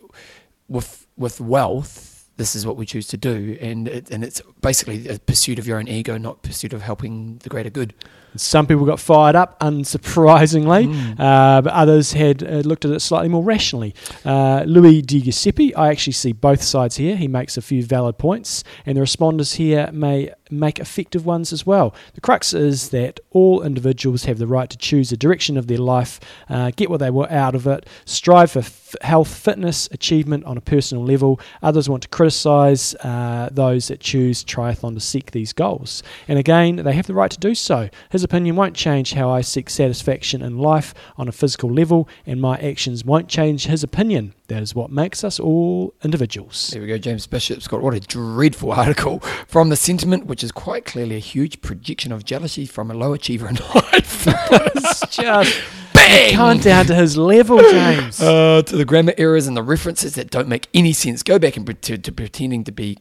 with with wealth, this is what we choose to do, and it, and it's basically a pursuit of your own ego, not pursuit of helping the greater good.
Some people got fired up, unsurprisingly,
Mm.
uh, but others had uh, looked at it slightly more rationally. Uh, Louis Di Giuseppe, I actually see both sides here. He makes a few valid points, and the responders here may make effective ones as well. The crux is that all individuals have the right to choose the direction of their life, uh, get what they want out of it, strive for health, fitness, achievement on a personal level. Others want to criticise uh, those that choose triathlon to seek these goals. And again, they have the right to do so. His opinion won't change how I seek satisfaction in life on a physical level, and my actions won't change his opinion. That is what makes us all individuals.
There we go. James Bishop's got what a dreadful article from the sentiment, which is quite clearly a huge projection of jealousy from a low achiever in life.
it's just
Bang!
come down to his level, James.
Uh, to the grammar errors and the references that don't make any sense. Go back and pre- to, to pretending to be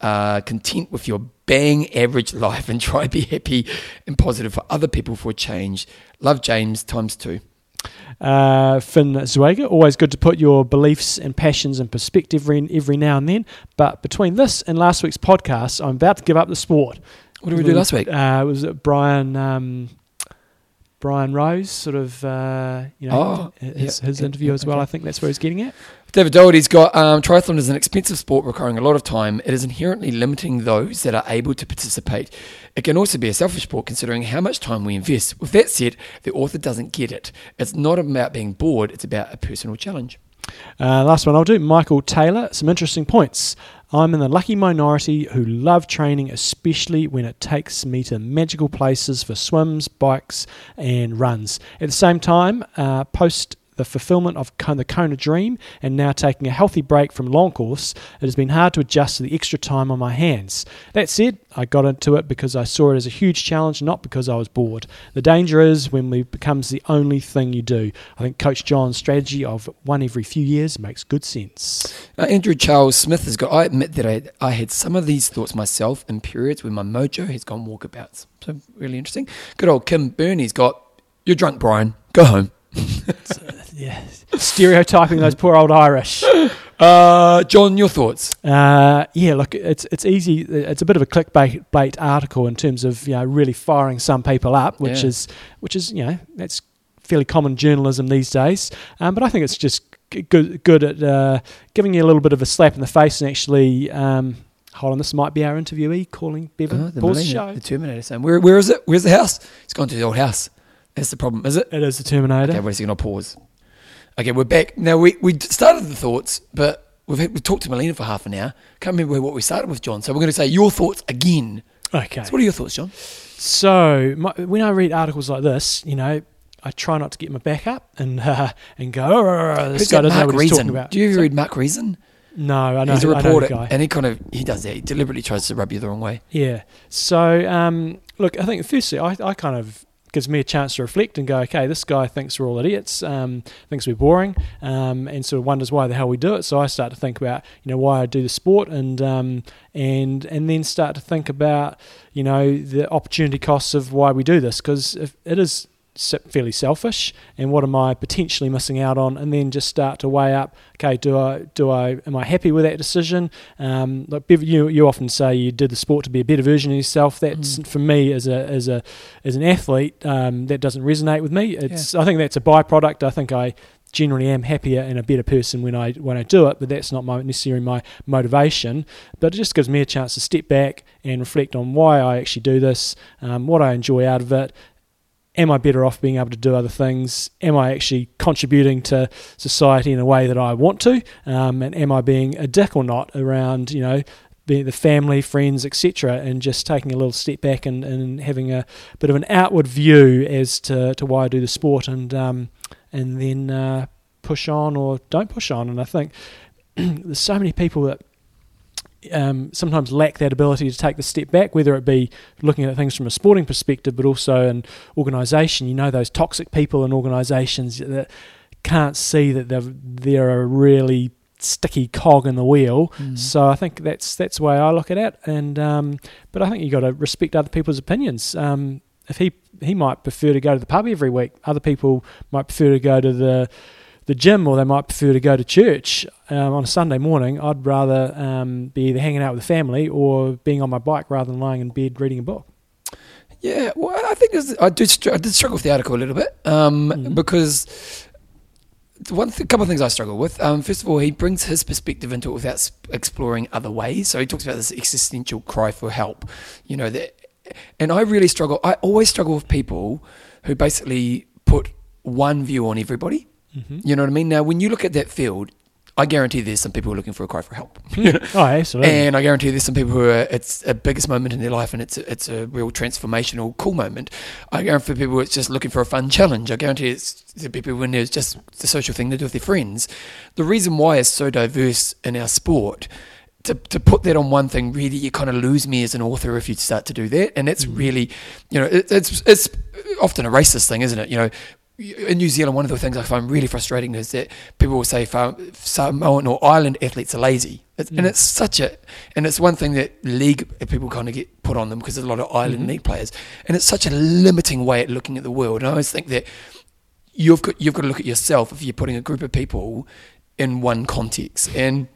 uh, content with your bang average life and try to be happy and positive for other people for a change. Love James times two.
Uh, Finn Zweger, always good to put your beliefs and passions in perspective every, every now and then. But between this and last week's podcast, I'm about to give up the sport.
What did we do last week?
Uh, was it Brian um, Brian Rose, sort of, uh, you know,
Oh,
his,
yeah,
his
yeah,
interview
yeah,
as well.
okay.
I think that's where he's getting at.
David Doherty's got um, triathlon is an expensive sport requiring a lot of time. It is inherently limiting those that are able to participate. It can also be a selfish sport considering how much time we invest. With that said, the author doesn't get it. It's not about being bored, it's about a personal challenge.
Uh, last one I'll do. Michael Taylor, some interesting points. I'm in the lucky minority who love training, especially when it takes me to magical places for swims, bikes, and runs. At the same time, uh, post the fulfillment of the Kona dream and now taking a healthy break from long course, it has been hard to adjust to the extra time on my hands. That said, I got into it because I saw it as a huge challenge, not because I was bored. The danger is when it becomes the only thing you do. I think Coach John's strategy of one every few years makes good sense.
Uh, Andrew Charles Smith has got, I admit that I, I had some of these thoughts myself in periods when my mojo has gone walkabouts. So, really interesting. Good old Kim Burney's got, You're drunk, Brian. Go home.
Yeah, stereotyping those poor old Irish.
Uh, John, your thoughts?
Uh, yeah, look, it's it's easy. It's a bit of a clickbait bait article in terms of you know really firing some people up, which
Yeah.
is which is you know that's fairly common journalism these days. Um, but I think it's just g- good good at uh, giving you a little bit of a slap in the face and actually. Um, Hold on, this might be our interviewee calling Bevan.
Uh, the, Millennium-
show.
the Terminator saying, where, where is it? Where's the house? He's gone to the old house. That's the problem, is it?
It is the Terminator.
Okay, wait a second, I'll pause. Okay, we're back. Now, we, we started the thoughts, but we've, we've talked to Molina for half an hour. Can't remember what we started with, John. So we're going to say your thoughts again.
Okay.
So what are your thoughts, John?
So my, when I read articles like this, you know, I try not to get my back up and uh, and go. "Oh, this
Who's
guy doesn't know
Mark
what he's talking
Reason?
about.
Do you ever
So-
read Mark Reason?
No, I know.
He's a reporter,
guy.
and he kind of he does that. He deliberately tries to rub you the wrong way.
Yeah. So um, look, I think firstly, I, I kind of gives me a chance to reflect and go, okay, this guy thinks we're all idiots, um, thinks we're boring, um, and sort of wonders why the hell we do it. So I start to think about, you know, why I do the sport, and um, and and then start to think about, you know, the opportunity costs of why we do this, because it is fairly selfish and what am I potentially missing out on? And then just start to weigh up okay do I do I am I happy with that decision? Um, like you you often say you did the sport to be a better version of yourself. That's
Mm.
for me as a as a as an athlete um, that doesn't resonate with me. It's I think that's a byproduct. I think I generally am happier and a better person when I when I do it but that's not my, necessarily my motivation. But it just gives me a chance to step back and reflect on why I actually do this um, what I enjoy out of it am I better off being able to do other things? Am I actually contributing to society in a way that I want to? Um, and am I being a dick or not around, you know, the, the family, friends, etc., and just taking a little step back and, and having a bit of an outward view as to, to why I do the sport and um, and then uh, push on or don't push on. And I think there's so many people that um, sometimes lack that ability to take the step back, whether it be looking at things from a sporting perspective, but also an organisation. You know, those toxic people in organisations that can't see that they're, they're a really sticky cog in the wheel.
Mm.
So I think that's that's the way I look at it. And um, but I think you've got to respect other people's opinions. Um, if he he might prefer to go to the pub every week, other people might prefer to go to the the gym or they might prefer to go to church um, on a Sunday morning, I'd rather um, be either hanging out with the family or being on my bike rather than lying in bed reading a book.
Yeah, well, I think it's- I did str- I did struggle with the article a little bit um,
Mhm.
because one th- couple of things I struggle with. Um, first of all, he brings his perspective into it without s- exploring other ways. So he talks about this existential cry for help. You know that, and I really struggle. I always struggle with people who basically put one view on everybody.
Mm-hmm.
You know what I mean? Now, when you look at that field, I guarantee there's some people who are looking for a cry for help.
Oh, absolutely.
And I guarantee there's some people who are, it's a biggest moment in their life and it's a, it's a real transformational, cool moment. I guarantee people who it's just looking for a fun challenge. I guarantee it's the people when there's just the social thing to do with their friends. The reason why it's so diverse in our sport, to, to put that on one thing, really, you kind of lose me as an author if you start to do that. And it's
Mm.
really, you know, it, it's, it's often a racist thing, isn't it? You know, in New Zealand, one of the things I find really frustrating is that people will say Samoan or Island athletes are lazy. It's, And
Mm.
it's such a, and it's one thing that league people kind of get put on them because there's a lot of island
Mhm.
league players. And it's such a limiting way at looking at the world. And I always think that you've got, you've got to look at yourself if you're putting a group of people in one context. And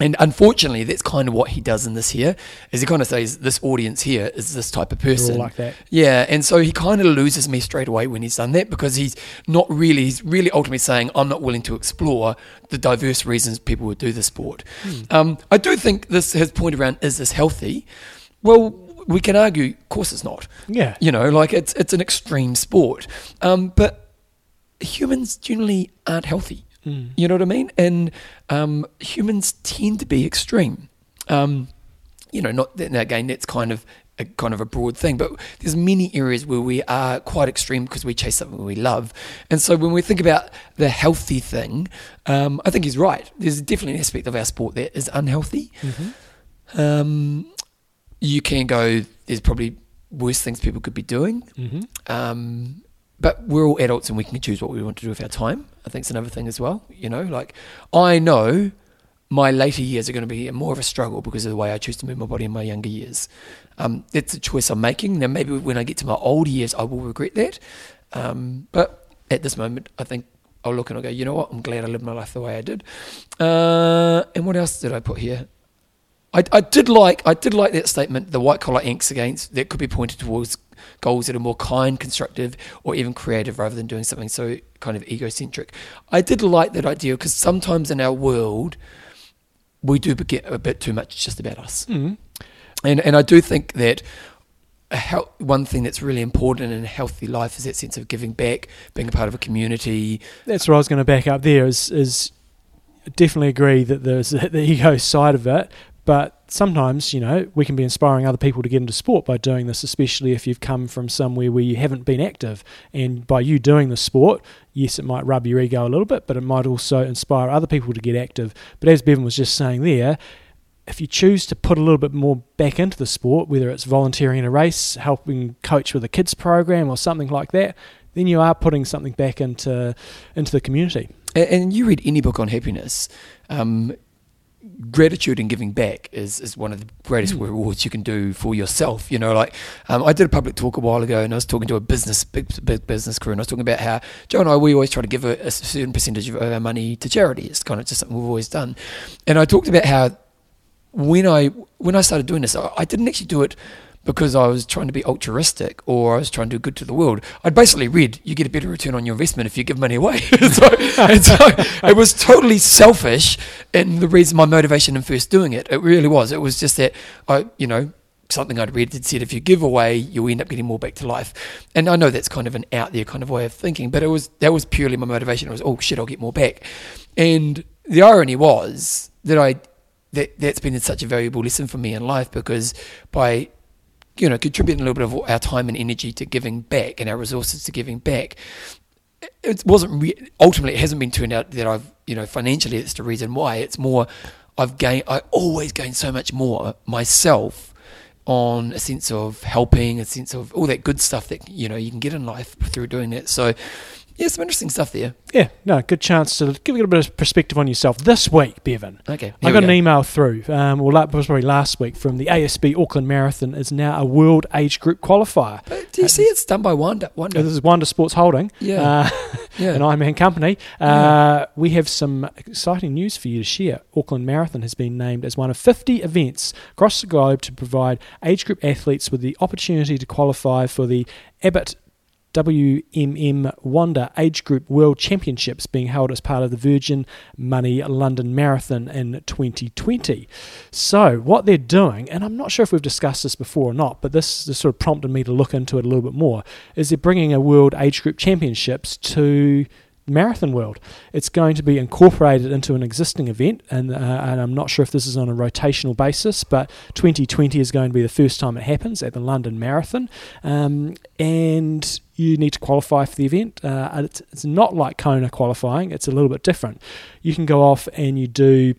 and unfortunately, that's kind of what he does in this here, is he kind of says this audience here is this type of person.
like that.
Yeah, and so he kind of loses me straight away when he's done that because he's not really, he's really ultimately saying, I'm not willing to explore the diverse reasons people would do the sport. Um, I do think this, his point around, is this healthy? Well, we can argue, of course it's not.
Yeah.
You know, like it's, it's an extreme sport. Um, but humans generally aren't healthy.
Mm.
You know what I mean? And um, humans tend to be extreme. Um, you know, not that, now again, that's kind of a kind of a broad thing, but there's many areas where we are quite extreme because we chase something we love. And so when we think about the healthy thing, um, I think he's right. There's definitely an aspect of our sport that is unhealthy.
Mm-hmm.
Um, you can go. There's probably worse things people could be doing.
Mm-hmm.
Um, but we're all adults and we can choose what we want to do with our time. I think it's another thing as well. You know, like I know my later years are going to be more of a struggle because of the way I choose to move my body in my younger years. Um, that's a choice I'm making. Now, maybe when I get to my older years, I will regret that. Um, but at this moment, I think I'll look and I'll go, you know what? I'm glad I lived my life the way I did. Uh, and what else did I put here? I, I did like I did like that statement. The white collar angst against that could be pointed towards goals that are more kind, constructive, or even creative, rather than doing something so kind of egocentric. I did like that idea because sometimes in our world we do get a bit too much just about us,
Mm.
and and I do think that. A hel- one thing that's really important in a healthy life is that sense of giving back, being a part of a community.
That's what I was going to back up there. Is is definitely agree that there's the ego side of it, but sometimes you know we can be inspiring other people to get into sport by doing this, especially if you've come from somewhere where you haven't been active, and by you doing the sport, yes, it might rub your ego a little bit, but it might also inspire other people to get active. But as Bevan was just saying there. If you choose to put a little bit more back into the sport, whether it's volunteering in a race, helping coach with a kids program, or something like that, then you are putting something back into into the community.
And, you read any book on happiness, um, gratitude and giving back is, is one of the greatest
Mm.
rewards you can do for yourself. You know, like um, I did a public talk a while ago, and I was talking to a business big, big business crew, and I was talking about how Joe and I we always try to give a, a certain percentage of our money to charity. It's kind of just something we've always done, and I talked about how when I when I started doing this, I, I didn't actually do it because I was trying to be altruistic or I was trying to do good to the world. I'd basically read you get a better return on your investment if you give money away. so, and so it was totally selfish in the reason my motivation in first doing it. It really was. It was just that I, you know, something I'd read that said if you give away, you'll end up getting more back to life. And I know that's kind of an out there kind of way of thinking, but it was that was purely my motivation. It was oh shit, I'll get more back. And the irony was that I that that's been such a valuable lesson for me in life because by you know contributing a little bit of our time and energy to giving back and our resources to giving back. It wasn't re- ultimately it hasn't been turned out that I've you know financially it's the reason why. It's more I've gained I always gain so much more myself on a sense of helping a sense of all that good stuff that you know you can get in life through doing that so Yeah, some interesting stuff there.
Yeah, no, good chance to give a little bit of perspective on yourself this week, Bevan.
Okay.
I got an email through, um, well, that was probably last week, from the ASB Auckland Marathon is now a world age group qualifier.
But do you see it's done by Wanda? Wanda.
This is Wanda Sports Holding,
Yeah.
uh,
yeah.
an Ironman company. Uh, We have some exciting news for you to share. Auckland Marathon has been named as one of 50 events across the globe to provide age group athletes with the opportunity to qualify for the Abbott WMM Wanda Age Group World Championships being held as part of the Virgin Money London Marathon in 2020. So, what they're doing, and I'm not sure if we've discussed this before or not, but this, this sort of prompted me to look into it a little bit more, is they're bringing a World Age Group Championships to Marathon World. It's going to be incorporated into an existing event, and, uh, and I'm not sure if this is on a rotational basis, but 2020 is going to be the first time it happens at the London Marathon. Um, and you need to qualify for the event. Uh, it's, it's not like Kona qualifying, it's a little bit different. You can go off and you do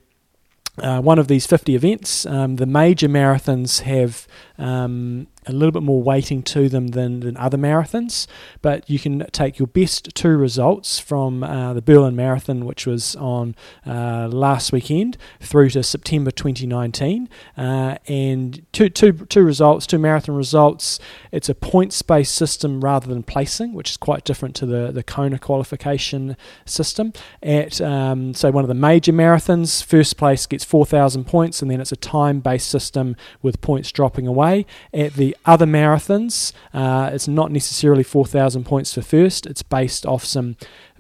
uh, one of these 50 events. Um, the major marathons have um, a little bit more weighting to them than, than other marathons, but you can take your best two results from uh, the Berlin Marathon, which was on uh, last weekend, through to September 2019, uh, and two, two, two results, two marathon results. It's a points based system rather than placing, which is quite different to the, the Kona qualification system. At um, so one of the major marathons, first place gets 4,000 points, and then it's a time based system with points dropping away. At the other marathons, uh, it's not necessarily 4,000 points for first. It's based off some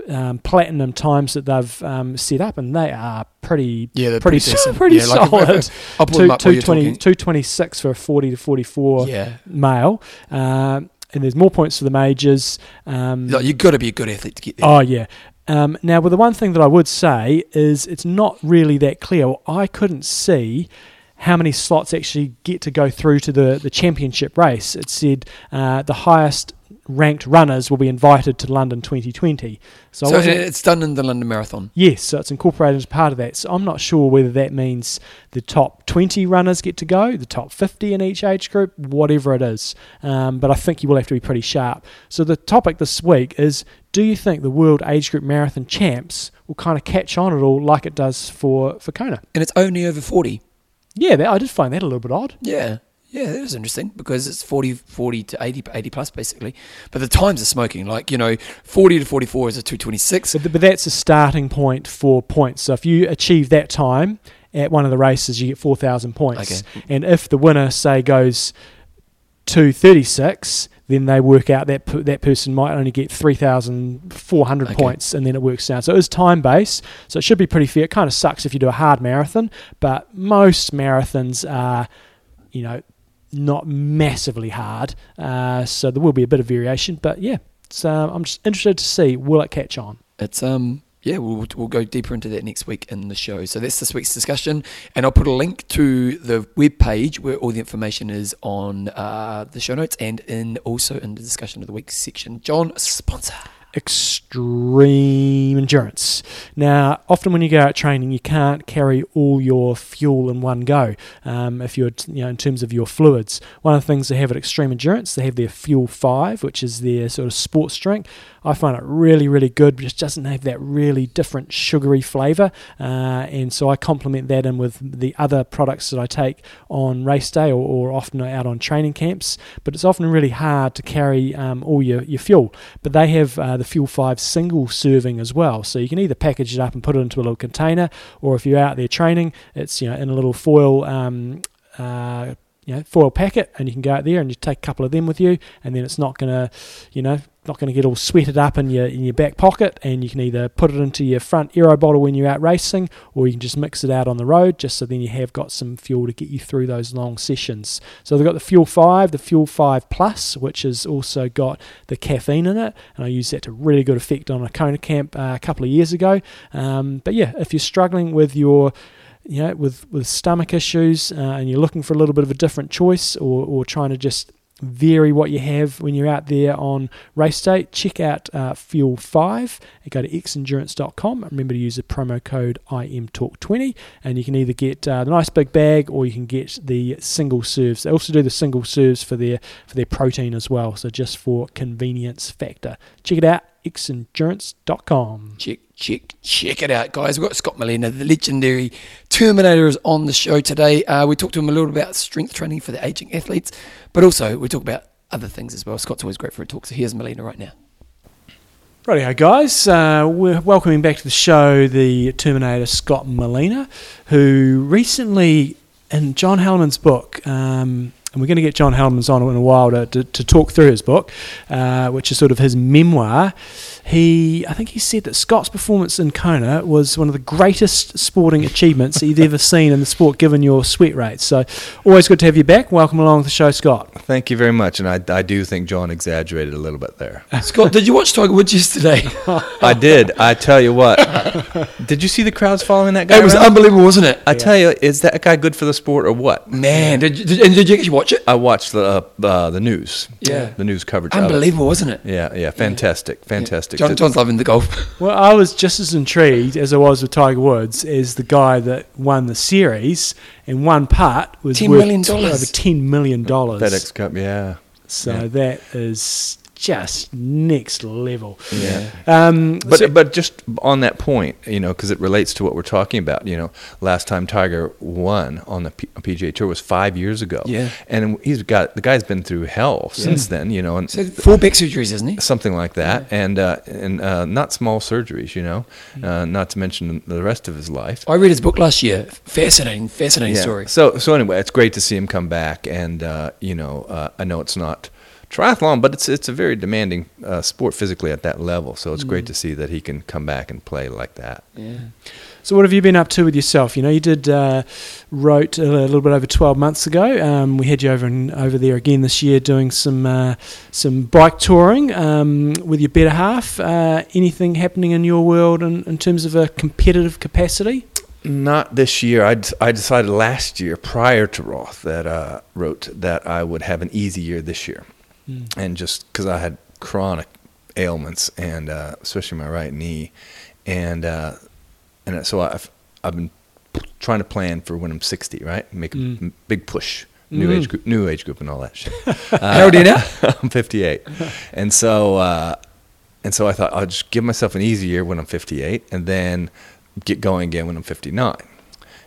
um, platinum times that they've um, set up, and they are pretty
yeah,
pretty
pretty, decent.
pretty
yeah, like,
solid.
I'll pull
Two-
them up while
220 226 for a 40 to 44
Yeah.
male. Um, and there's more points for the majors. Um,
Like, you've got to be a good athlete to get there.
Oh yeah. Um, now, well, the one thing that I would say is it's not really that clear. I couldn't see how many slots actually get to go through to the, the championship race. It said uh, the highest ranked runners will be invited to London 2020. So,
so it's done in the London Marathon.
Yes, so it's incorporated as part of that. So I'm not sure whether that means the top 20 runners get to go, the top 50 in each age group, whatever it is. Um, but I think you will have to be pretty sharp. So the topic this week is do you think the World Age Group Marathon Champs will kind of catch on at all like it does for, for Kona?
And it's only over 40.
Yeah, that, I did find that a little bit odd.
Yeah. Yeah, that is interesting because it's 40, 40 to 80, 80 plus basically. But the times are smoking. Like, you know, 40 to 44 is a 226.
But, but that's a starting point for points. So if you achieve that time at one of the races, you get 4,000 points.
Okay.
And if the winner, say, goes 236, then they work out that per- that person might only get 3,400
Okay.
points, and then it works down. So it is time based, so it should be pretty fair. It kind of sucks if you do a hard marathon, but most marathons are, you know, not massively hard. Uh, so there will be a bit of variation, but yeah. So I'm just interested to see will it catch on.
It's um yeah, we'll we'll go deeper into that next week in the show. So that's this week's discussion, and I'll put a link to the web page where all the information is on uh, the show notes and in also in the discussion of the week section. John, sponsor.
extreme endurance. Now, often when you go out training, you can't carry all your fuel in one go. Um, if you're, you know, in terms of your fluids, one of the things they have at Extreme Endurance, they have their Fuel Five, which is their sort of sports drink. I find it really, really good, but it just doesn't have that really different sugary flavour, uh, and so I complement that in with the other products that I take on race day or, or often out on training camps. But it's often really hard to carry um, all your, your fuel. But they have uh, the Fuel 5 single serving as well. So you can either package it up and put it into a little container, or if you're out there training, it's you know in a little foil. Um, uh, you know, foil packet, and you can go out there and you take a couple of them with you, and then it's not going to, you know, not going to get all sweated up in your in your back pocket, and you can either put it into your front aero bottle when you're out racing, or you can just mix it out on the road, just so then you have got some fuel to get you through those long sessions. So they've got the Fuel Five, the Fuel Five Plus, which has also got the caffeine in it, and I used that to really good effect on a Kona camp uh, a couple of years ago. Um, but yeah, if you're struggling with your you know, with, with stomach issues uh, and you're looking for a little bit of a different choice or, or trying to just vary what you have when you're out there on race day, check out uh, Fuel 5 and go to xendurance.com. Remember to use the promo code IMTalk20 and you can either get uh, the nice big bag or you can get the single serves. They also do the single serves for their, for their protein as well, so just for convenience factor. Check it out, xendurance.com.
Check, check, check it out, guys. We've got Scott Molina, the legendary Terminator, is on the show today. Uh, we talked to him a little about strength training for the aging athletes, but also we talk about other things as well. Scott's always great for a talk, so here's Molina right now.
Rightio, guys. Uh, we're welcoming back to the show the Terminator Scott Molina, who recently, in John Hellemans book, um, and we're going to get John Hellemans on in a while to, to, to talk through his book, uh, which is sort of his memoir. He, I think he said that Scott's performance in Kona was one of the greatest sporting achievements he'd ever seen in the sport, given your sweat rates. So, always good to have you back. Welcome along to the show, Scott.
Thank you very much, and I, I do think John exaggerated a little bit there.
Scott, did you watch Tiger Woods yesterday?
I did. I tell you what. did you see the crowds following that guy?
it was
around?
unbelievable, wasn't it?
I tell you, is that guy good for the sport or what?
Man, did you, did, and did you actually watch it?
I watched the uh, uh, the news.
Yeah.
the news coverage. of it.
Unbelievable, wasn't it?
Yeah, yeah, fantastic, fantastic.
John, John's loving the golf.
Well, I was just as intrigued as I was with Tiger Woods as the guy that won the series, and one part was
$10
worth
million.
over ten million dollars.
FedEx Cup. Yeah,
So
Yeah.
that is just next level.
yeah.
Um,
But
so-
but just on that point, you know, because it relates to what we're talking about. You know, last time Tiger won on the P- PGA Tour was five years ago.
Yeah.
and he's got the guy's been through hell since then. You know, and
So four back surgeries, isn't he?
something like that, and uh, and uh, not small surgeries. You know, uh, not to mention the rest of his life.
I read his book last year. Fascinating, fascinating story.
So so anyway, it's great to see him come back, and uh, you know, uh, I know it's not triathlon, but it's it's a very demanding uh, sport physically at that level. So it's
Mm.
great to see that he can come back and play like that.
Yeah.
So, what have you been up to with yourself? You know, you did uh, Roth a little bit over twelve months ago. Um, we had you over and over there again this year doing some uh, some bike touring um, with your better half. Uh, anything happening in your world in, in terms of a competitive capacity?
Not this year. I, d- I decided last year, prior to Roth, that uh, wrote that I would have an easy year this year, and just because I had chronic ailments and uh, especially my right knee, and uh, and so I've I've been trying to plan for when I'm 60, right? Make a
Mm.
m- big push, new
Mm.
age group, new age group, and all that shit.
How old are you now?
I'm 58, and so uh, and so I thought I'll just give myself an easy year when I'm 58, and then get going again when I'm 59.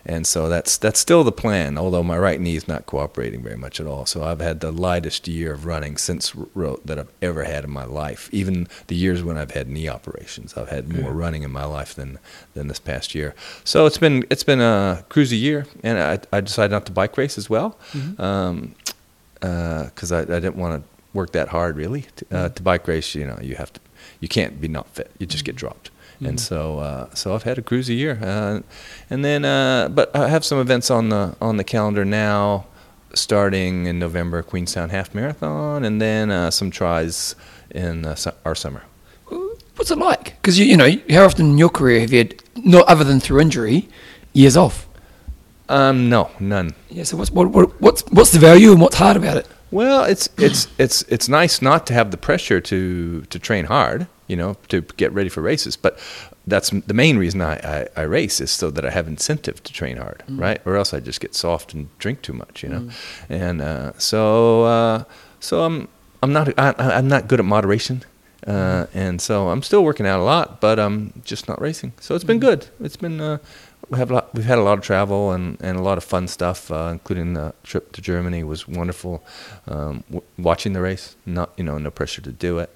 And so that's that's still the plan. Although my right knee is not cooperating very much at all, so I've had the lightest year of running since that I've ever had in my life. Even the years when I've had knee operations, I've had more hmm. running in my life than than this past year. So it's been it's been a cruisy year, and I, I decided not to bike race as well, mm-hmm. um, uh, because I, I didn't want to work that hard really. To, uh, hmm. to bike race, you know, you have to you can't be not fit. You just get hmm. dropped. And so, uh, so I've had a cruisy year, uh, and then, uh, but I have some events on the on the calendar now, starting in November, Queenstown Half Marathon, and then uh, some tries in our summer.
What's it like? Because you, you know, how often in your career have you had, not other than through injury, years off?
Um, no, none.
Yeah. So what's what, what what's what's the value and what's hard about it?
Well, it's it's it's it's nice not to have the pressure to to train hard, you know, to get ready for races. But that's the main reason I, I, I race is so that I have incentive to train hard, right? Or else I just get soft and drink too much, you know. And uh, so uh, so I'm I'm not I, I'm not good at moderation. Uh, and so I'm still working out a lot, but I'm just not racing. So it's been good. It's been uh, we have a lot, we've had a lot of travel and, and a lot of fun stuff, uh, including the trip to Germany was wonderful. Um, w- watching the race, not you know no pressure to do it.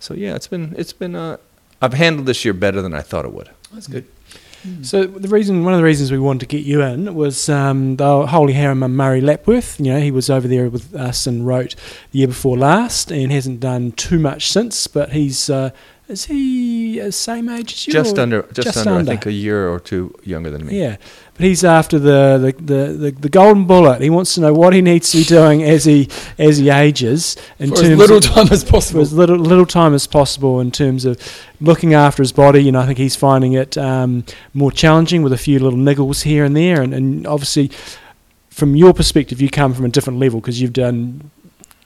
So yeah, it's been it's been uh, I've handled this year better than I thought it would.
That's good.
So the reason, one of the reasons we wanted to get you in was um, the Holy Harriman Murray Lapworth. You know, he was over there with us and Roth the year before last, and hasn't done too much since. But he's uh, is he the same age as you?
Just under just,
just
under,
under.
I think a year or two younger than me.
Yeah, but he's after the, the, the, the, the golden bullet. He wants to know what he needs to be doing as he as he ages in
For as little time as
for
possible.
as little little time as possible in terms of looking after his body. You know, I think he's finding it um, more challenging with a few little niggles here and there, and, and obviously. From your perspective, you come from a different level because you've done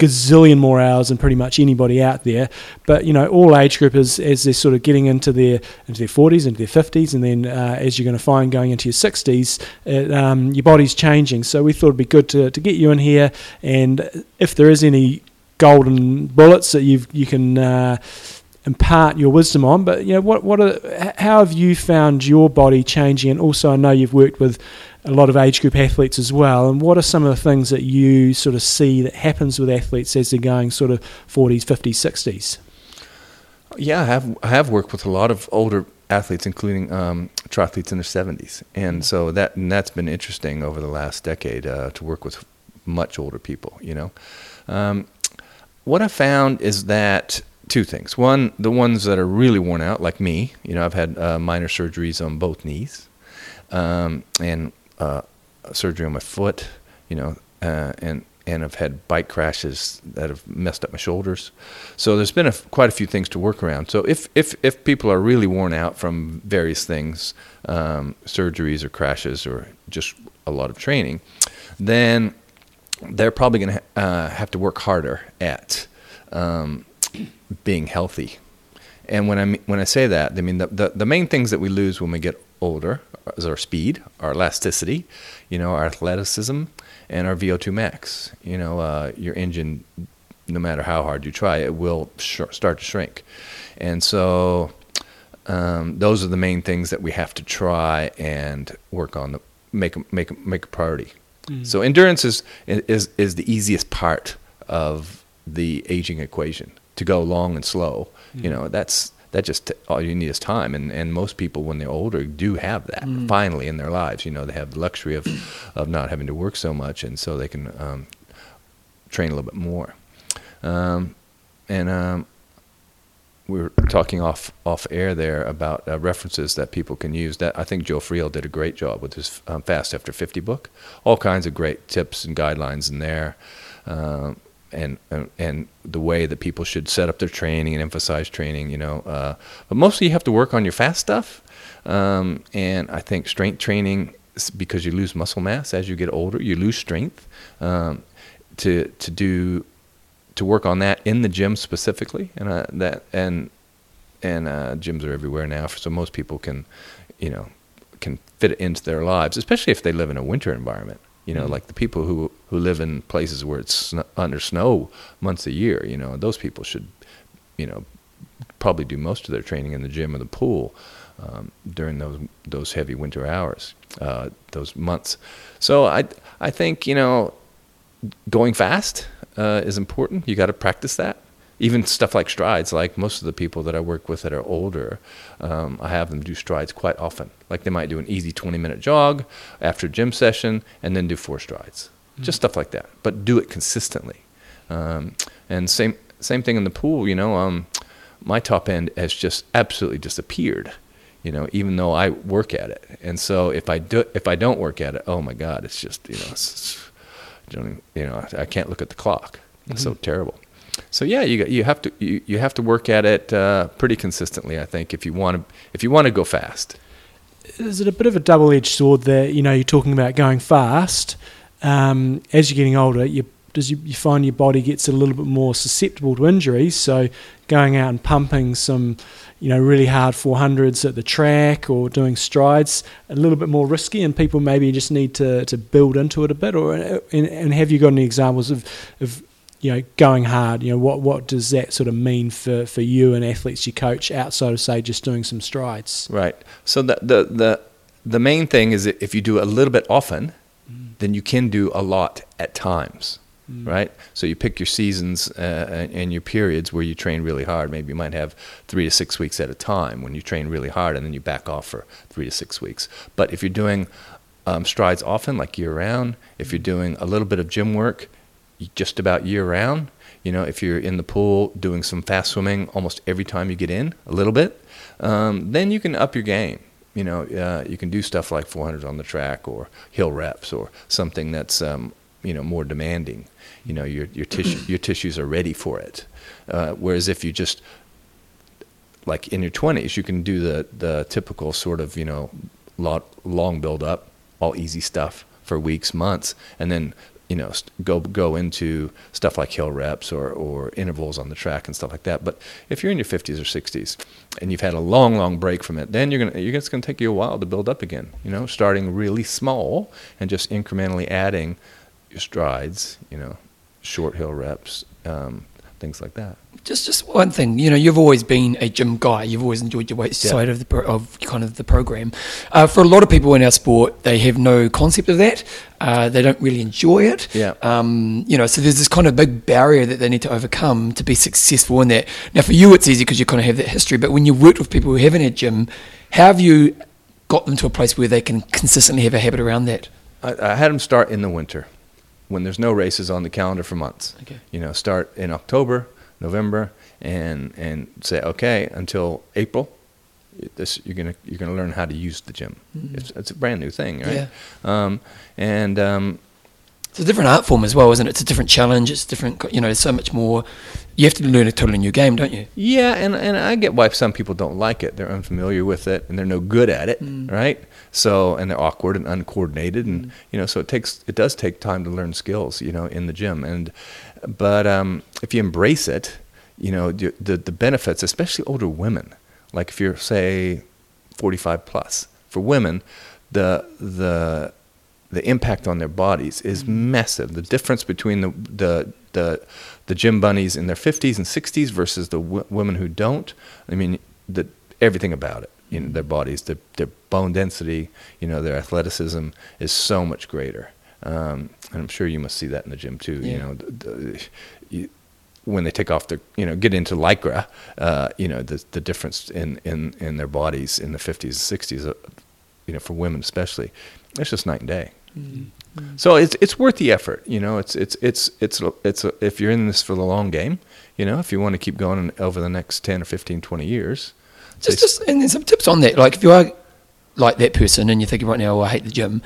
gazillion more hours than pretty much anybody out there. But you know, all age groupers as they're sort of getting into their into their forties, into their fifties, and then uh, as you're going to find going into your sixties, um, your body's changing. So we thought it'd be good to, to get you in here, and if there is any golden bullets that you you can. Uh, impart your wisdom on. But you know, what what are, how have you found your body changing? And also, I know you've worked with a lot of age group athletes as well. And what are some of the things that you sort of see that happens with athletes as they're going sort of 40s, 50s, 60s?
Yeah, I have I have worked with a lot of older athletes, including um, triathletes in their seventies, and so that and that's been interesting over the last decade uh, to work with much older people. You know, um, what I found is that two things. One, the ones that are really worn out, like me. You know, I've had uh, minor surgeries on both knees, um, and uh, surgery on my foot. You know, uh, and and I've had bike crashes that have messed up my shoulders. So there's been a, quite a few things to work around. So if if if people are really worn out from various things, um, surgeries or crashes or just a lot of training, then they're probably going to uh, have to work harder at um, being healthy. And when I when I say that, I mean the, the the main things that we lose when we get older is our speed, our elasticity, you know, our athleticism, and our VO2 max. You know, uh, your engine, no matter how hard you try, it will sh- start to shrink. And so, um, those are the main things that we have to try and work on. The, make a, make make a priority. So endurance is is is the easiest part of the aging equation. To go long and slow, you know, that's that just all you need is time and and most people when they're older do have that finally in their lives you know they have the luxury of of not having to work so much and so they can um, train a little bit more um, and um, we were talking off off air there about uh, references that people can use. That I think Joe Friel did a great job with his um, Fast After 50 book. All kinds of great tips and guidelines in there, um, and, and the way that people should set up their training and emphasize training. You know, uh, but mostly you have to work on your fast stuff, um, and I think strength training because you lose muscle mass as you get older, you lose strength. Um, to to do to work on that in the gym specifically, and uh, that and and uh, gyms are everywhere now, so most people can, you know, can fit it into their lives, especially if they live in a winter environment. You know, like the people who who live in places where it's sn- under snow months a year. You know, those people should, you know, probably do most of their training in the gym or the pool um, during those those heavy winter hours, uh, those months. So I I think you know going fast uh, is important. You got to practice that. Even stuff like strides, like most of the people that I work with that are older, um, I have them do strides quite often. Like they might do an easy 20 minute jog after a gym session and then do four strides. Just stuff like that. But do it consistently. Um, and same, same thing in the pool, you know, um, my top end has just absolutely disappeared you know, even though I work at it. And so if I do, if I don't work at it, oh my God, it's just, you know, it's, it's- you you know, I can't look at the clock. It's so terrible. So yeah, you you have to you, you have to work at it uh, pretty consistently. I think if you want to if you want to go fast.
is it a bit of a double-edged sword there? You know, you're talking about going fast. Um, as you're getting older, you does you, you find your body gets a little bit more susceptible to injuries. So going out and pumping some, you know, really hard 400s at the track or doing strides a little bit more risky, and people maybe just need to, to build into it a bit. Or and, and have you got any examples of of you know going hard? You know, what what does that sort of mean for, for you and athletes you coach outside of say just doing some strides?
Right. So the the the the main thing is that if you do a little bit often, then you can do a lot at times. Right. So you pick your seasons uh, and and your periods where you train really hard. Maybe you might have three to six weeks at a time when you train really hard, and then you back off for three to six weeks. But if you're doing um, strides often, like year round, if you're doing a little bit of gym work, just about year round. You know, if you're in the pool doing some fast swimming almost every time you get in, a little bit, um, then you can up your game. You know, uh, you can do stuff like 400s on the track or hill reps or something that's um, you know more demanding. You know, your your tissue your tissues are ready for it. Uh, whereas if you just like in your 20s, you can do the the typical sort of you know lot, long build up, all easy stuff for weeks, months, and then you know go go into stuff like hill reps or or intervals on the track and stuff like that. But if you're in your 50s or 60s and you've had a long long break from it, then you're gonna you're, it's gonna take you a while to build up again. You know, starting really small and just incrementally adding your strides. You know, short hill reps. Um, things like that.
Just, just one thing. You know, you've always been a gym guy. You've always enjoyed your weight
Yeah.
side of the pro- of kind of the program. Uh, for a lot of people in our sport, they have no concept of that. Uh, they don't really enjoy it.
Yeah.
Um, you know, so there's this kind of big barrier that they need to overcome to be successful in that. Now, for you, it's easy because you kind of have that history. But when you worked with people who haven't had gym, how have you got them to a place where they can consistently have a habit around that?
I, I had them start in the winter when there's no races on the calendar for months.
Okay.
You know, start in October, November, and and say okay until April. This you're gonna you're gonna learn how to use the gym. It's it's a brand new thing, right? Um, and um,
It's a different art form as well, isn't it? It's a different challenge. It's different. You know, there's so much more. You have to learn a totally new game, don't you?
Yeah, and, and I get why some people don't like it. They're unfamiliar with it and they're no good at it, right? So and they're awkward and uncoordinated, and you know, so it takes it does take time to learn skills, you know, in the gym. And but um, if you embrace it, you know, the the, the benefits, especially older women, like if you're say 45 plus, for women, the the the impact on their bodies is massive. The difference between the the the, the gym bunnies in their 50s and 60s versus the w- women who don't. I mean, the everything about it. You know, their bodies, their their bone density, you know, their athleticism is so much greater. Um, and I'm sure you must see that in the gym too. You know, the, the, you, when they take off their, you know, get into lycra, uh, you know, the the difference in, in, in their bodies in the 50s, 60s, uh, you know, for women especially, it's just night and day. So it's it's worth the effort, you know. It's it's it's it's it's a, if you're in this for the long game, you know, if you want to keep going over the next 10 or 15, 20 years.
Just, just and some tips on that. Like if you are like that person and you're thinking right now, oh, I hate the gym.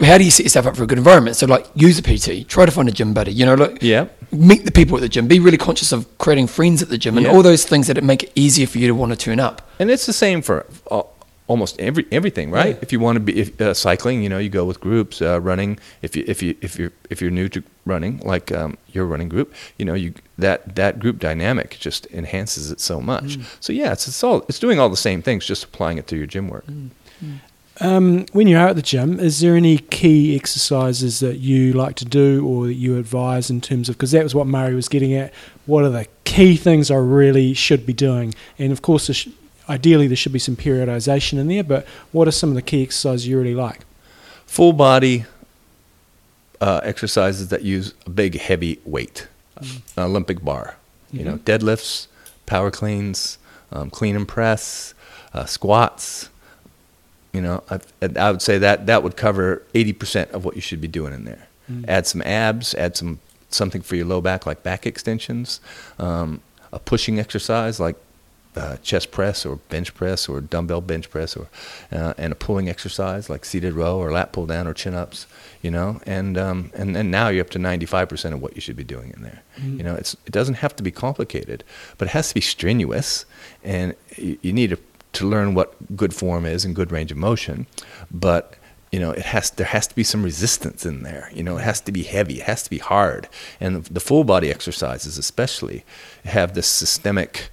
How do you set yourself up for a good environment? So like use a PT, try to find a gym buddy. You know, like
Yeah.
meet the people at the gym. Be really conscious of creating friends at the gym and
Yeah.
all those things that make it easier for you to want to turn up.
And it's the same for uh, almost every everything, right?
Yeah.
If you want to be if, uh, cycling, you know, you go with groups. Uh, running, if you if you if you're if you're new to running, like um, your running group, you know, you that that group dynamic just enhances it so much. So yeah, it's it's all it's doing all the same things, just applying it to your gym work.
Um, when you're out at the gym, is there any key exercises that you like to do or that you advise in terms of? Because that was what Murray was getting at. What are the key things I really should be doing? And of course, there sh- ideally there should be some periodization in there. But what are some of the key exercises you really like?
Full body uh, exercises that use a big heavy weight, an Olympic bar, you know, deadlifts, power cleans, um, clean and press, uh, squats. You know, I, I would say that that would cover 80% of what you should be doing in there. Add some abs, add some something for your low back like back extensions, um, a pushing exercise like uh, chest press or bench press or dumbbell bench press or uh, and a pulling exercise like seated row or lat pull down or chin ups you know? And um, and and now you're up to 95% of what you should be doing in there. You know it's it doesn't have to be complicated but it has to be strenuous and you, you need to, to learn what good form is and good range of motion but you know it has there has to be some resistance in there. You know it has to be heavy. It has to be hard. And the full body exercises especially have this systemic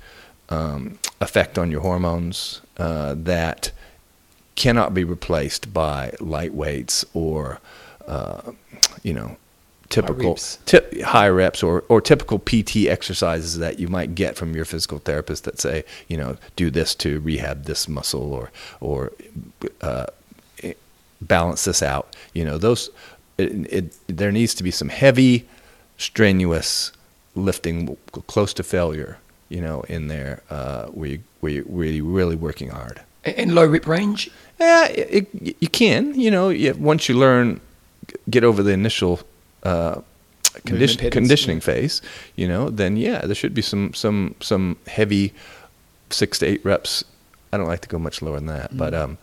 um, effect on your hormones uh, that cannot be replaced by light weights or uh, you know typical
reps.
tip, high reps or, or typical PT exercises that you might get from your physical therapist that say you know do this to rehab this muscle or or uh, eh, balance this out you know those it, it, there needs to be some heavy strenuous lifting close to failure you know in there uh, where you where you really really working hard
In low rep range.
yeah, it, you can. You know, once you learn, get over the initial uh, condition,
patterns,
conditioning
yeah.
phase. You know, then yeah, there should be some some some heavy six to eight reps. I don't like to go much lower than that, but
Mm.
um,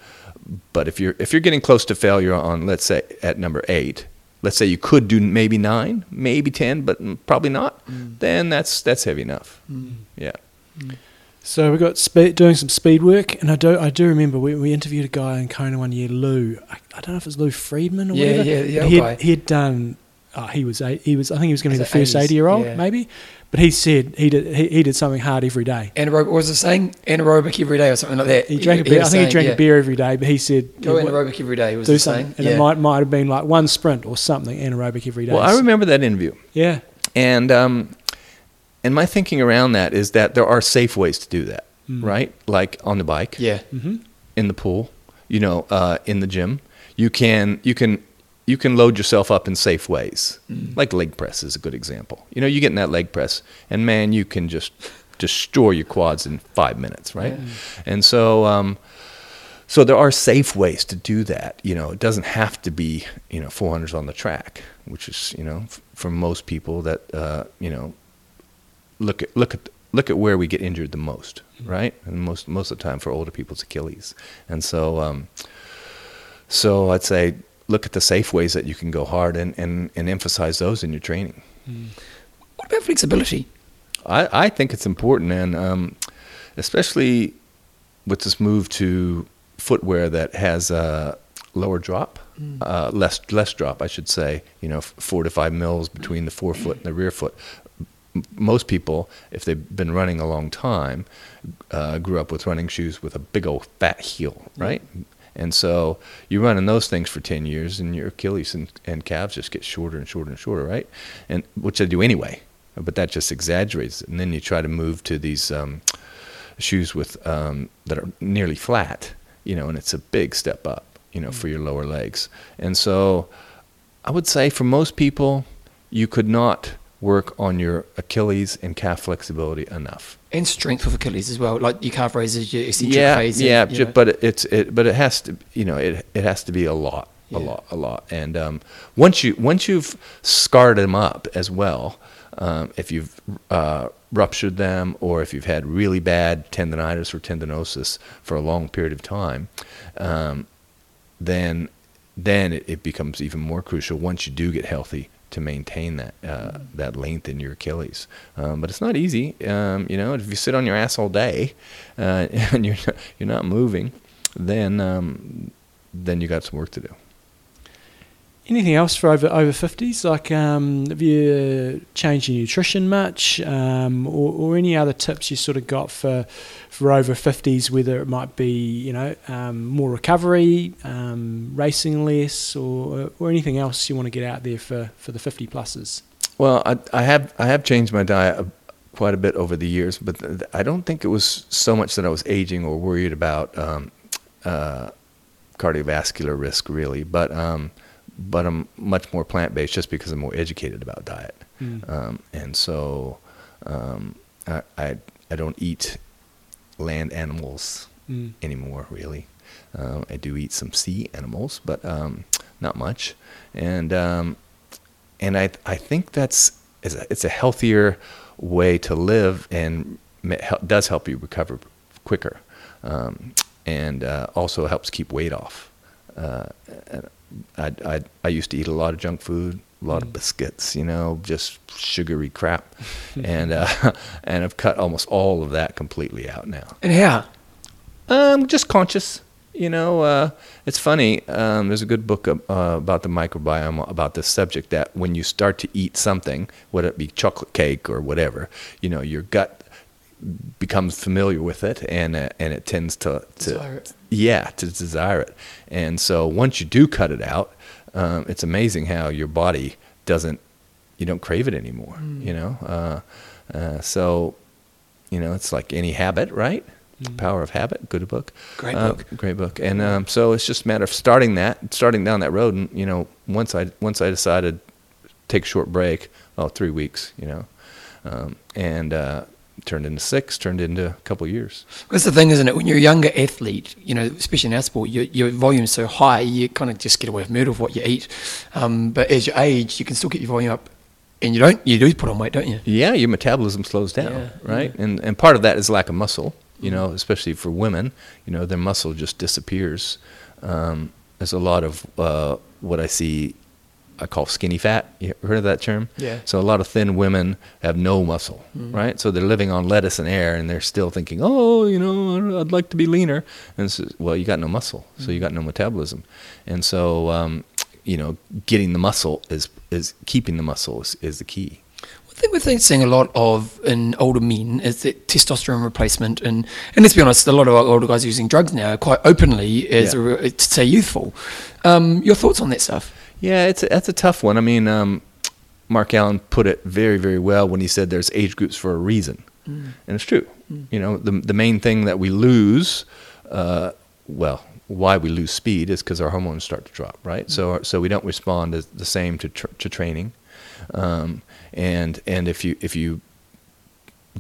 but if you're if you're getting close to failure on, let's say at number eight, let's say you could do maybe nine, maybe ten, but mm, probably not,
Mm.
then that's that's heavy enough. Yeah.
So we got spe- doing some speed work, and I do I do remember we, we interviewed a guy in Kona one year, Lou. I, I don't know if it's Lou Friedman or
Yeah,
whatever.
yeah, yeah,
but he had, he had done. Oh, he was eight, he was. I think he was going to be the first
80s?
eighty year old,
Yeah.
maybe. But he said he did he, he did something hard every day.
Anaerobic, what was it saying? Anaerobic every day or something like that.
He drank a beer. I
was
think he drank
yeah,
a beer every day, but he said
Go
he
anaerobic every day, was
do
the
something,
saying.
and
yeah.
it might might have been like one sprint or something anaerobic every day.
Well, I remember that interview.
Yeah,
and um, and my thinking around that is that there are safe ways to do that, right? Like on the bike,
Yeah.
in the pool, you know, uh, in the gym. You can you can you can load yourself up in safe ways. Like leg press is a good example. You know, you get in that leg press, and man, you can just destroy your quads in five minutes, right? And so. Um, so there are safe ways to do that. You know, it doesn't have to be you know 400s on the track, which is you know f- for most people that uh, you know look at look at look at where we get injured the most, right? And most most of the time for older people, it's Achilles. And so, um, so I'd say look at the safe ways that you can go hard and and, and emphasize those in your training.
What about flexibility?
I, I think it's important, and um, especially with this move to footwear that has a lower drop, uh, less less drop, I should say. You know, f- four to five mils between the forefoot and the rear foot. Most people, if they've been running a long time, uh, grew up with running shoes with a big old fat heel, right? And so you run in those things for 10 years, and your Achilles and, and calves just get shorter and shorter and shorter, right? And which they do anyway, but that just exaggerates it. And then you try to move to these um, shoes with um, that are nearly flat, you know, and it's a big step up, you know, for your lower legs. And so I would say for most people, you could not work on your Achilles and calf flexibility enough.
And strength of Achilles as well, like your calf raises, your eccentric
yeah,
phase.
yeah,
know.
but it- it's it, but it has to, you know, it it has to be a lot, a lot, a lot. And um, once you once you've scarred them up as well, um, if you've uh, ruptured them or if you've had really bad tendonitis or tendinosis for a long period of time, um, then then it, it becomes even more crucial once you do get healthy to maintain that uh, that length in your Achilles. Um, but it's not easy. Um, you know, if you sit on your ass all day uh, and you're not, you're not moving, then um, then you got some work to do.
Anything else for over over fifties? Like, um, have you changed your nutrition much, um, or, or any other tips you sort of got for for over fifties? Whether it might be you know um, more recovery, um, racing less, or or anything else you want to get out there for, for the fifty pluses.
Well, I, I have I have changed my diet quite a bit over the years, but I don't think it was so much that I was aging or worried about um, uh, cardiovascular risk, really. But um, but I'm much more plant based just because I'm more educated about diet, um, and so um, I, I I don't eat land animals
Mm.
anymore, really. Um, I do eat some sea animals, but um, not much. And um, and I I think that's it's a, it's a healthier way to live and does help you recover quicker, um, and uh, also helps keep weight off. Uh, I, I I used to eat a lot of junk food, a lot of biscuits, you know, just sugary crap, and uh, and I've cut almost all of that completely out now.
and how?
Um, just conscious. You know, uh, it's funny. Um, there's a good book uh, about the microbiome about this subject. That when you start to eat something, whether it be chocolate cake or whatever, you know, your gut becomes familiar with it, and uh, and it tends to, to
Desire it.
yeah to desire it. And so once you do cut it out, um, it's amazing how your body doesn't you don't crave it anymore. You know, uh, uh, so you know it's like any habit, right? Power of Habit, good book.
Great
Uh,
book.
great book. And um, so it's just a matter of starting that, starting down that road. And you know, once I once I decided to take a short break, well, three weeks, you know, um, and uh, turned into six, turned into a couple years.
That's the thing, isn't it? When you're a younger athlete, you know, especially in our sport, your, your volume's so high, you kind of just get away with murder of what you eat. Um, but as you age, you can still get your volume up, and you don't. You do put on weight, don't you?
Yeah, your metabolism slows down,
Yeah,
right? And and part of that is lack of muscle. You know, especially for women, you know, their muscle just disappears. Um, there's a lot of uh, what I see, I call skinny fat. You heard of that term?
Yeah.
So a lot of thin women have no muscle, right? So they're living on lettuce and air, and they're still thinking, oh, you know, I'd like to be leaner. And so, well, you got no muscle, so you got no metabolism, and so um, you know, getting the muscle is is keeping the muscle is, is the key.
One thing we're seeing a lot of in older men is that testosterone replacement, and and let's be honest, a lot of our older guys are using drugs now quite openly as
Yeah.
a, to stay youthful. Um, your thoughts on that stuff?
Yeah, it's a, that's a tough one. I mean, um, Mark Allen put it very, very well when he said there's age groups for a reason.
Mm.
And it's true. You know, the, the main thing that we lose, uh, well, why we lose speed is because our hormones start to drop, right? So, so we don't respond as the same to, tr- to training. Um, and, and if you, if you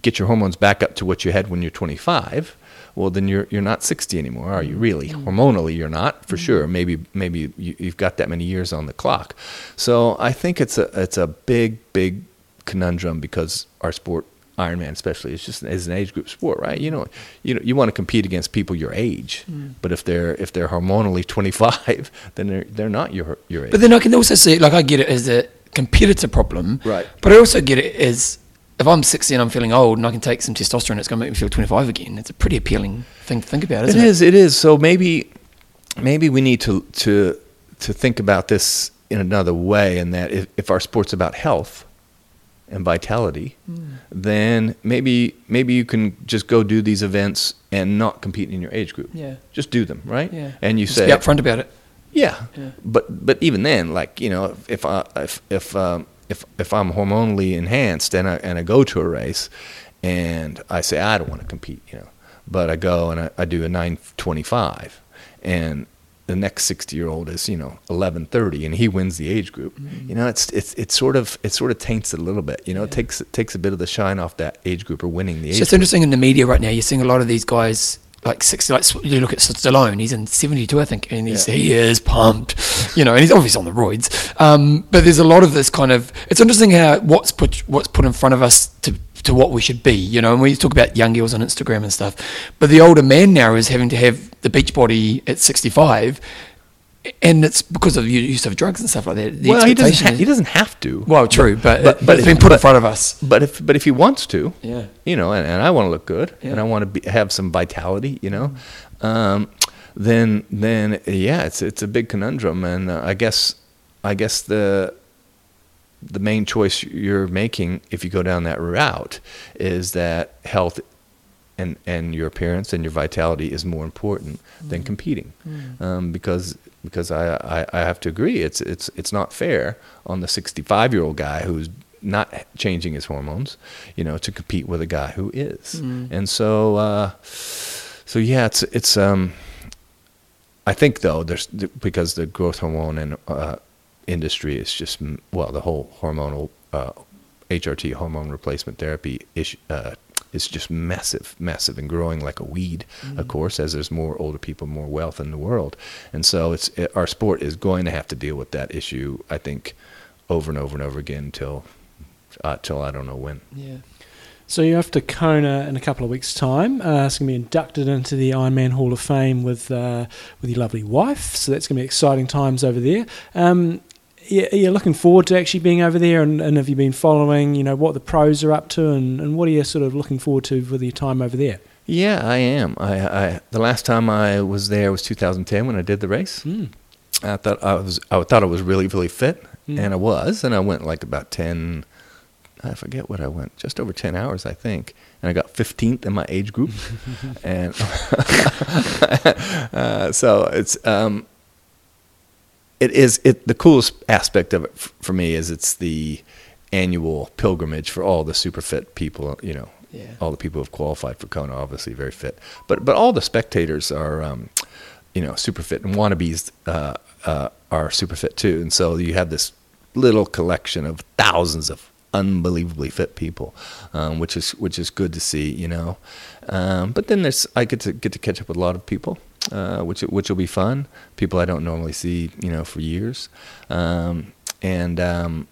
get your hormones back up to what you had when you're 25, well, then you're you're not 60 anymore, are you? Mm. Really, hormonally, you're not for mm. sure. Maybe maybe you, you've got that many years on the clock. So I think it's a it's a big big conundrum because our sport, Ironman especially, is just is an age group sport, right? You know, you know, you want to compete against people your age, mm. but if they're if they're hormonally 25, then they're they're not your your age.
But then I can also see, like, I get it as a competitor problem.
Right.
But I also get it as if I'm 60 and I'm feeling old and I can take some testosterone, it's going to make me feel 25 again. It's a pretty appealing thing to think about,
It
isn't it?
is. It is. So maybe, maybe we need to to to think about this in another way. In that, if, if our sport's about health and vitality, then maybe maybe you can just go do these events and not compete in your age group.
Yeah.
Just do them, right?
Yeah.
And you
Just
say,
be upfront about it.
yeah.
Yeah.
But but even then, like you know, if I if if um, if if I'm hormonally enhanced and I and I go to a race, and I say I don't want to compete, you know, but I go and I, I do a nine twenty five, and the next sixty year old is you know eleven thirty, and he wins the age group. You know, it's it's it's sort of it sort of taints it a little bit. You know, it
Mm-hmm.
Takes it takes a bit of the shine off that age group or winning the
So
age.
it's interesting in the media right now. You're seeing a lot of these guys like 60. Like you look at Stallone, he's in 72, I think, and he's,
Yeah.
he is pumped. You know, and he's obviously on the roids. Um, but there's a lot of this kind of. It's interesting how what's put what's put in front of us to to what we should be. You know, and we talk about young girls on Instagram and stuff, but the older man now is having to have the beach body at 65. And it's because of the use of drugs and stuff like that. The
well, he doesn't. Ha- he doesn't have to.
well, true, but,
But-
but,
but
it's been put in front of us.
But if but if he wants to,
Yeah.
you know, and, and I want to look good, and I want to be, have some vitality, you know, um, then then yeah, it's it's a big conundrum, and uh, I guess I guess the the main choice you're making if you go down that route is that health and and your appearance and your vitality is more important than competing um, because because I, I, I have to agree it's it's it's not fair on the 65 year old guy who's not changing his hormones you know to compete with a guy who is. And so uh, so yeah it's it's um I think though there's because the growth hormone and uh, industry is just well the whole hormonal uh, HRT hormone replacement therapy issue, is just massive, massive and growing like a weed. Of course, as there's more older people, more wealth in the world, and so it's it, our sport is going to have to deal with that issue. I think over and over and over again until uh, till I don't know when.
Yeah.
So you're off to Kona in a couple of weeks' time. Uh, it's going to be inducted into the Ironman Hall of Fame with uh, with your lovely wife. So that's going to be exciting times over there. Um, yeah, you're looking forward to actually being over there, and, and have you been following, you know, what the pros are up to, and, and what are you sort of looking forward to with your time over there?
Yeah, I am. I, I the last time I was there was 2010 when I did the race.
Mm.
I thought I was I thought I was really really fit,
Mm.
and I was, and I went like about ten. I forget what I went, just over ten hours, I think, and I got 15th in my age group, and uh, so it's um, it is it the coolest aspect of it f- for me is it's the annual pilgrimage for all the super fit people, you know,
Yeah.
all the people who've qualified for Kona, obviously very fit, but but all the spectators are, um, you know, super fit, and wannabes uh, uh, are super fit too, and so you have this little collection of thousands of unbelievably fit people, um, which is which is good to see, you know. Um, but then there's I get to get to catch up with a lot of people, uh, which which will be fun. People I don't normally see, you know, for years, um, and. Um,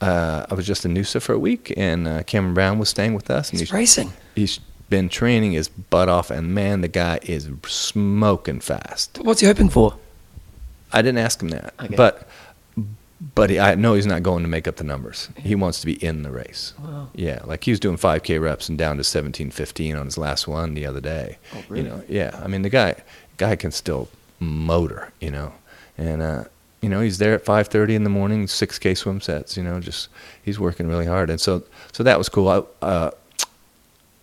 uh, I was just in Noosa for a week, and uh, Cameron Brown was staying with us, and
He's
he's
racing.
he's been training his butt off, and man, the guy is smoking fast.
What's he hoping for?
I didn't ask him that,
Okay.
but but he, I know he's not going to make up the numbers. He wants to be in the race.
Wow.
Yeah, like he was doing 5K reps and down to 17:15 on his last one the other day.
Oh, really?
You know, yeah. I mean, the guy guy can still motor, you know, and uh, you know he's there at 5:30 in the morning, 6K swim sets. You know, just he's working really hard, and so so that was cool. I, uh,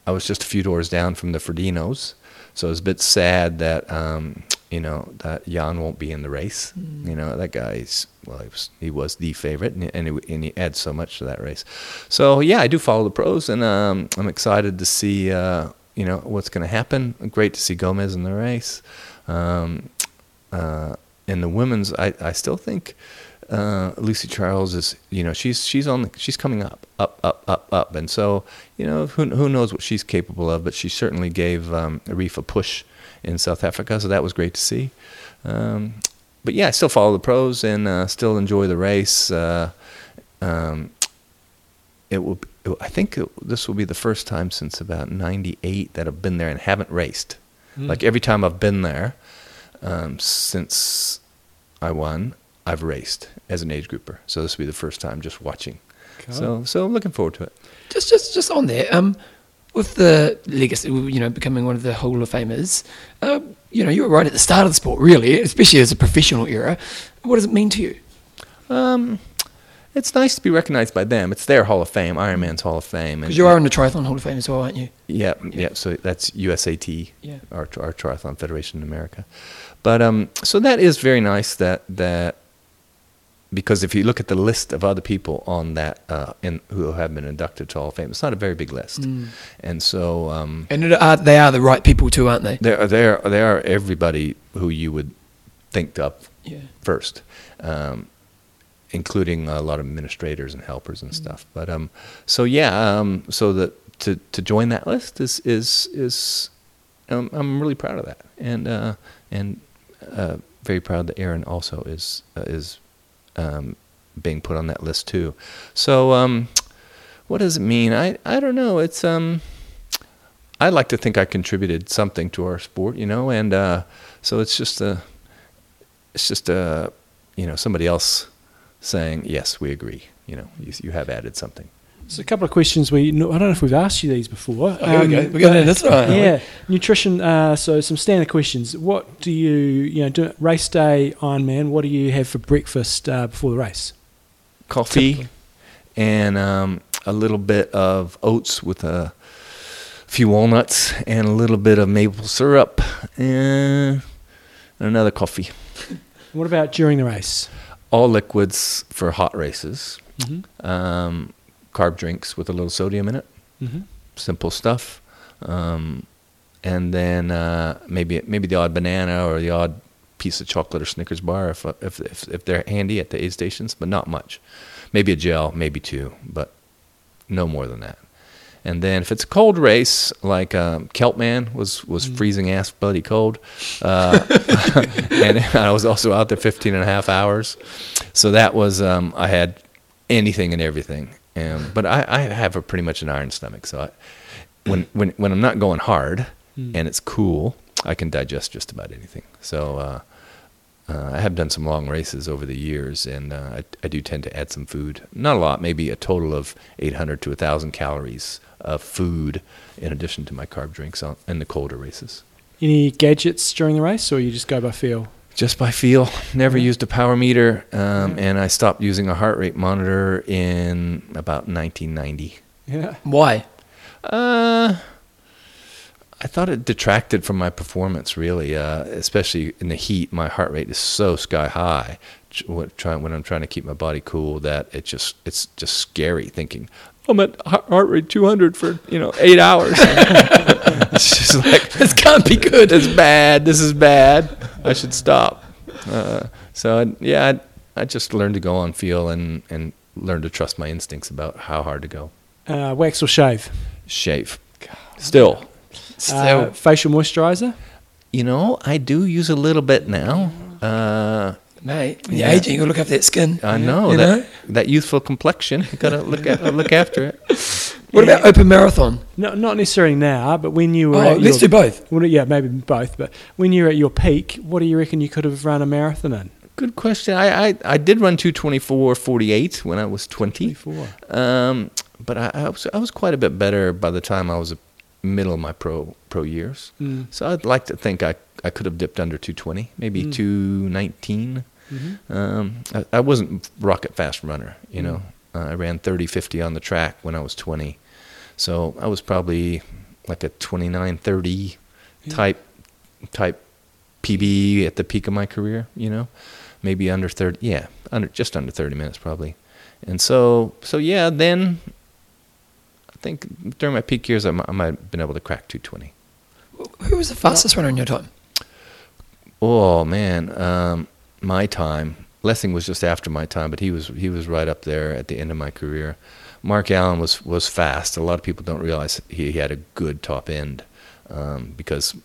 I was just a few doors down from the Frodenos, so it was a bit sad that um, you know that Jan won't be in the race. You know that guy's well, he was, he was the favorite, and, and, he, and he adds so much to that race. So yeah, I do follow the pros, and um, I'm excited to see uh, you know what's going to happen. Great to see Gomez in the race. Um, uh, in the women's, I, I still think uh, Lucy Charles is you know she's she's on the, she's coming up up up up up, and so you know who who knows what she's capable of, but she certainly gave um, Arif a push in South Africa, so that was great to see. Um, but yeah, I still follow the pros and uh, still enjoy the race. Uh, um, it will. I think it, this will be the first time since about '98 that I've been there and haven't raced.
Mm.
Like every time I've been there um, since I won, I've raced as an age grouper. So this will be the first time just watching. So so I'm looking forward to it.
Just, just, just on there. Um, with the legacy, you know, becoming one of the Hall of Famers, uh, you know, you were right at the start of the sport, really, especially as a professional era. What does it mean to you?
Um, it's nice to be recognized by them. It's their Hall of Fame, Ironman's Hall of Fame.
Because you are in the Triathlon Hall of Fame as well, aren't you?
Yeah, yeah. So that's USAT,
Yeah.
our, our triathlon federation in America. But um, so that is very nice that that because if you look at the list of other people on that uh, in, who have been inducted to Hall of Fame, it's not a very big list,
Mm.
and so um,
And it are, they are the right people too, aren't they?
there there there are they are everybody who you would think of
Yeah.
first, um, including a lot of administrators and helpers and stuff. But um, so yeah, um, so that to to join that list is is is um, I'm really proud of that, and uh, and uh, very proud that Erin also is uh, is um, being put on that list too. So um, what does it mean? I I don't know. It's um. I like to think I contributed something to our sport, you know, and uh, so it's just a, it's just a, you know, somebody else saying yes, we agree. You know, you, you have added something.
So a couple of questions we no, I don't know if we've asked you these before.
Oh, here we go.
Um,
We're going this one.
Yeah, nutrition. Uh, so some standard questions. What do you you know do, race day Ironman? What do you have for breakfast uh, before the race?
Coffee
Typically.
and um, a little bit of oats with a few walnuts and a little bit of maple syrup and another coffee.
What about during the race?
All liquids for hot races.
Mm-hmm.
Um, carb drinks with a little sodium in it.
Mm-hmm.
simple stuff. Um, and then uh, maybe maybe the odd banana or the odd piece of chocolate or Snickers bar if if if, if they're handy at the aid stations, but not much. Maybe a gel, maybe two, but no more than that. And then if it's a cold race, like um, Celtman was was freezing ass bloody cold, uh, and I was also out there 15 and a half hours, so that was um, I had anything and everything. And but I, I have a pretty much an iron stomach, so I, when when when I'm not going hard
Mm.
and it's cool, I can digest just about anything. So uh, uh, I have done some long races over the years, and uh, I, I do tend to add some food. Not a lot, maybe a total of 800 to 1,000 calories of food in addition to my carb drinks on, in the colder races.
Any gadgets during the race, or you just go by feel?
Just by feel. Never used a power meter, um, and I stopped using a heart rate monitor in about 1990.
Yeah.
Why?
Uh, I thought it detracted from my performance, really, uh, especially in the heat. My heart rate is so sky high what- try- when I'm trying to keep my body cool that it just it's just scary thinking I'm at heart heart rate 200 for you know eight hours. it's just like
This can't be good.
It's bad. This is bad. I should stop. Uh, so I, yeah, I, I just learned to go on feel and and learn to trust my instincts about how hard to go.
Uh, wax or shave?
Shave. Still.
Uh, facial moisturizer?
You know, I do use a little bit now. Uh,
Mate, when you're
Yeah.
aging, you gotta look after that skin.
I know
You
that
know?
that youthful complexion. You gotta look at look after it.
What about open marathon?
No, not necessarily now, but when you were
Oh,
at
let's
your,
do both.
Well, yeah, maybe both. But when you're at your peak, what do you reckon you could have run a marathon in?
Good question. I I, I did run 224 48 when I was 20.
24.
Um, but I, I was I was quite a bit better by the time I was a middle of my pro pro years.
Mm.
So I'd like to think I I could have dipped under 220, maybe
Mm.
219.
Mhm.
Um, I, I wasn't rocket fast runner, you know. Uh, I ran 30, 50 on the track when I was 20. So I was probably like a 29, 30
Yeah.
type type PB at the peak of my career. You know, maybe under thirty. Yeah, under just under thirty minutes probably. And so so yeah, then I think during my peak years I mi- I might have been able to crack two twenty.
Who was the fastest runner in your time?
Oh man, um, my time. Lessing was just after my time, but he was he was right up there at the end of my career. Mark Allen was was fast. A lot of people don't realize he, he had a good top end um, because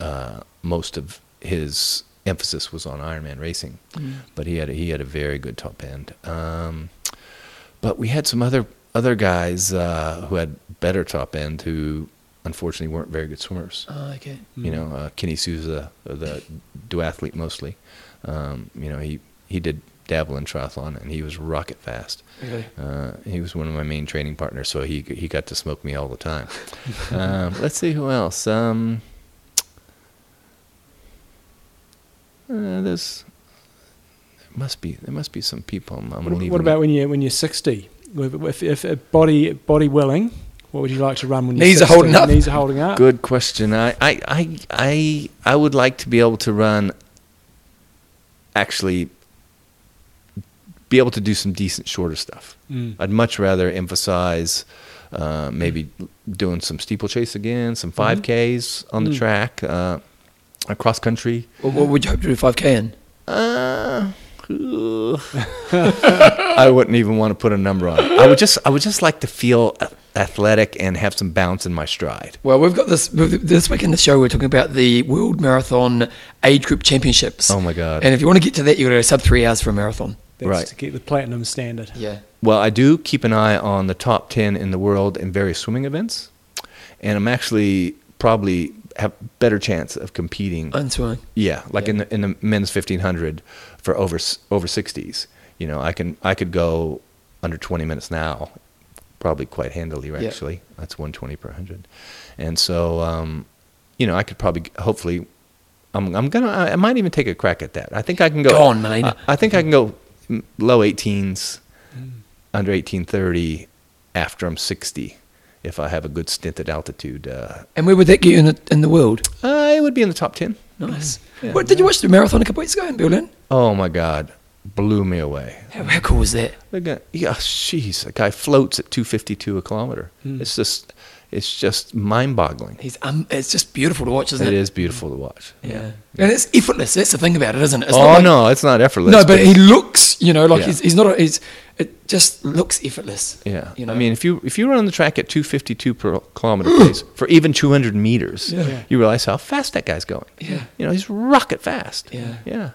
uh, most of his emphasis was on Ironman racing, but he had a, he had a very good top end. Um, but we had some other other guys uh, who had better top end who unfortunately weren't very good swimmers
Oh, okay.
you know, uh, Kenny Souza, the duathlete mostly. Um, you know, he, he did dabble in triathlon and he was rocket fast.
Really?
Uh, he was one of my main training partners, so he he got to smoke me all the time. um, let's see who else. Um, uh, there's there must be there must be some people. I'm, I'm
What, what about when you when you're 60? If, if, if body body willing, what would you like to run when you're
Knees are holding up.
Knees are holding up.
Good question. I, I, I, I, I would like to be able to run, actually, be able to do some decent shorter stuff.
Mm.
I'd much rather emphasize uh, maybe doing some steeplechase again, some 5Ks on the
Mm.
track, uh, a cross country.
What, what would you hope to do 5K in?
Uh, I wouldn't even want to put a number on it. I would just, I would just like to feel a- athletic and have some bounce in my stride.
Well, we've got this this week in the show. We're talking about the World Marathon Age Group Championships.
Oh my God.
And if you want to get to that, you got to go sub three hours for a marathon.
That's
Right.
to keep the platinum standard.
Yeah.
Well, I do keep an eye on the top 10 in the world in various swimming events, and I'm actually probably have better chance of competing.
And swimming.
yeah, like in the in the men's 1500 for over over 60s. You know, I can I could go under 20 minutes now, probably quite handily. Actually, that's 120 per hundred, and so um, you know, I could probably hopefully. I'm, I'm gonna. I might even take a crack at that. I think I can go.
Go on.
I, I think I can go low 18s,
Mm.
under 1830 after I'm 60 if I have a good stint at altitude. Uh,
And where would that get you in the, in the world?
I would be in the top 10.
Nice.
Yeah.
What, did you watch the marathon a couple weeks ago in Berlin?
Oh my God, blew me away.
How, how cool was that?
The guy, yeah, jeez, a guy floats at 252 a kilometer.
Mm.
It's just, it's just mind-boggling.
He's um, it's just beautiful to watch, isn't
It
it?
is beautiful to watch.
Yeah. And it's effortless. That's the thing about it, isn't it? It's
oh
like-
no, it's not effortless.
No, but he looks, you know, like
Yeah.
he's, he's not. A, he's it just looks effortless.
Yeah,
You know?
I mean, if you if you run on the track at 252 per kilometer pace for even 200 meters,
Yeah.
Yeah.
you realize how fast that guy's going.
Yeah.
You know, he's rocket fast.
Yeah.
Yeah.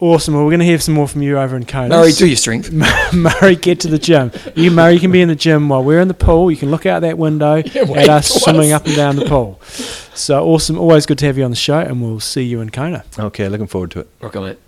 Awesome. Well, we're going to hear some more from you over in Kona.
Murray, do your strength.
Murray, get to the gym. You, Murray, can be in the gym while we're in the pool. You can look out that window
Yeah,
at
wait
us
for
swimming up and down the pool. So awesome. Always good to have you on the show, and we'll see you in Kona.
Okay, looking forward to it.
Rock on, mate.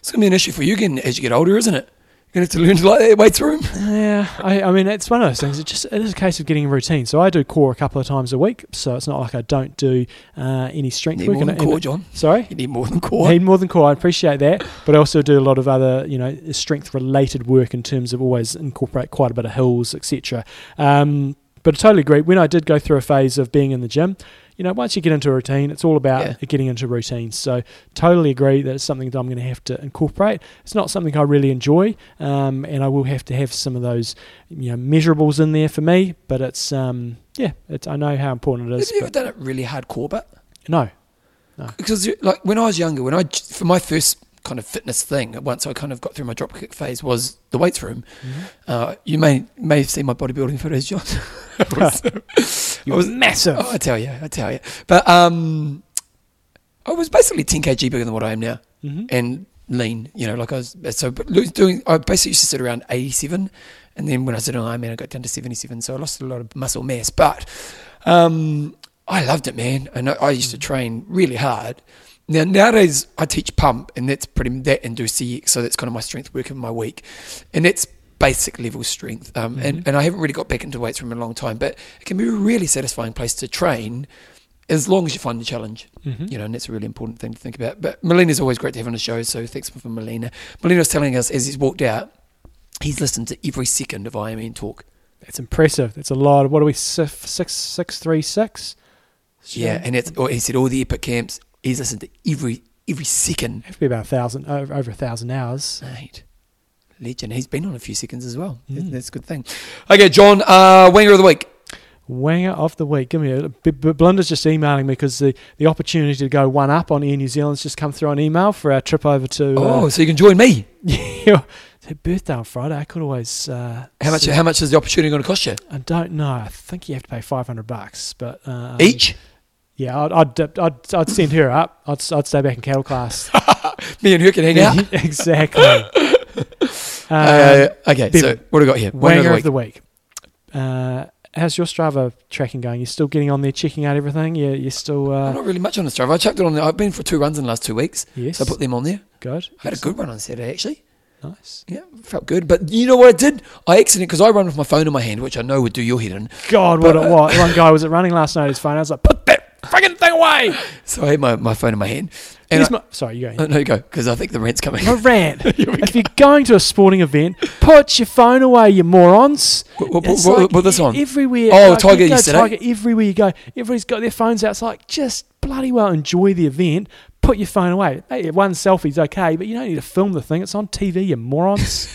It's gonna be an issue for you again as you get older, isn't it? You're gonna have to learn to like that weights room.
Yeah, I, I mean, it's one of those things. It just it is a case of getting a routine. So I do core a couple of times a week. So it's not like I don't do uh, any strength
Need
work.
more than
and-
core, John.
Sorry.
You need more than core.
Need more than core. I appreciate that, but I also do a lot of other, you know, strength-related work in terms of always incorporate quite a bit of hills, etc. Um, but I totally agree. When I did go through a phase of being in the gym, you know, once you get into a routine, it's all about
Yeah.
getting into routines. So totally agree that it's something that I'm going to have to incorporate. It's not something I really enjoy, um, and I will have to have some of those, you know, measurables in there for me. But it's, um, yeah, it's, I know how important it is.
Have you ever
But
done it really hardcore, but
no,
no, because like when I was younger, when I for my first kind of fitness thing, once I kind of got through my dropkick phase, was the weights room. Uh, you may may have seen my bodybuilding photos, John. I was-
you're
I was-
massive.
Oh, I tell you, I tell you. But um, I was basically 10 kg bigger than what I am now,
Mhm.
and lean. You know, like I was. So, but doing, I basically used to sit around 87, and then when I said, "Oh, man," I got down to 77. So I lost a lot of muscle mass, but um, I loved it, man. And I, I used to train really hard. Now nowadays I teach pump, and that's pretty that and do CX, so that's kind of my strength work of my week, and that's basic level strength. Um, and and I haven't really got back into weights in a long time, but it can be a really satisfying place to train, as long as you find the challenge.
Mhm.
You know, and that's a really important thing to think about. But Molina's always great to have on the show, so thanks for Molina. Molina was telling us as he's walked out, he's listened to every second of IMTalk.
That's impressive. That's a lot. What are we? Six, six, six, three, six.
Yeah, and it's or he said all the epic camps, He's listened to every every second.
Have to be about a thousand over, over a thousand hours.
Mate, legend. He's been on a few seconds as well. That's-
Mm.
That's a good thing. Okay, John, uh, Winger of the Week.
Wanger of the week. Give me a. B- B- Belinda's just emailing me because the, the opportunity to go one up on Air New Zealand's just come through on email for our trip over to.
Oh,
Uh,
so you can join me.
yeah, it's her birthday on Friday. I could always. Uh,
How much? How much is the opportunity going to cost you?
I don't know. I think you have to pay five hundred bucks, but um,
Each.
Yeah, I'd, I'd I'd I'd send her up. I'd I'd stay back in cattle class.
Me and her can hang out.
exactly. Um,
Uh, okay, so what have we got here?
Wanger of the week. Uh, how's your Strava tracking going? You're still getting on there, checking out everything. You you're still
I'm
uh,
not really much on the Strava. I chucked it on there. I've been for two runs in the last two weeks,
yes,
so I put them on there.
good.
I had a good run on Saturday, actually.
Nice.
Yeah, felt good. But you know what I did? I accidentally, because I run with my phone in my hand, which I know would do your head in.
God, what
But,
it was. One guy was at running last night. His phone. I was like, put that frigging thing away.
So I had my, my phone in my hand. And I,
my, sorry, you go.
oh, no, you go, because I think the rent's coming.
No rant. if you're going to a sporting event, put your phone away, you morons.
What, what, what,
like
put this on.
Everywhere.
Oh,
like,
Tiger
you? Tiger, everywhere you go, everybody's got their phones out. It's like, just bloody well enjoy the event. Put your phone away. Hey, one selfie's okay, but you don't need to film the thing. It's on TV, you morons.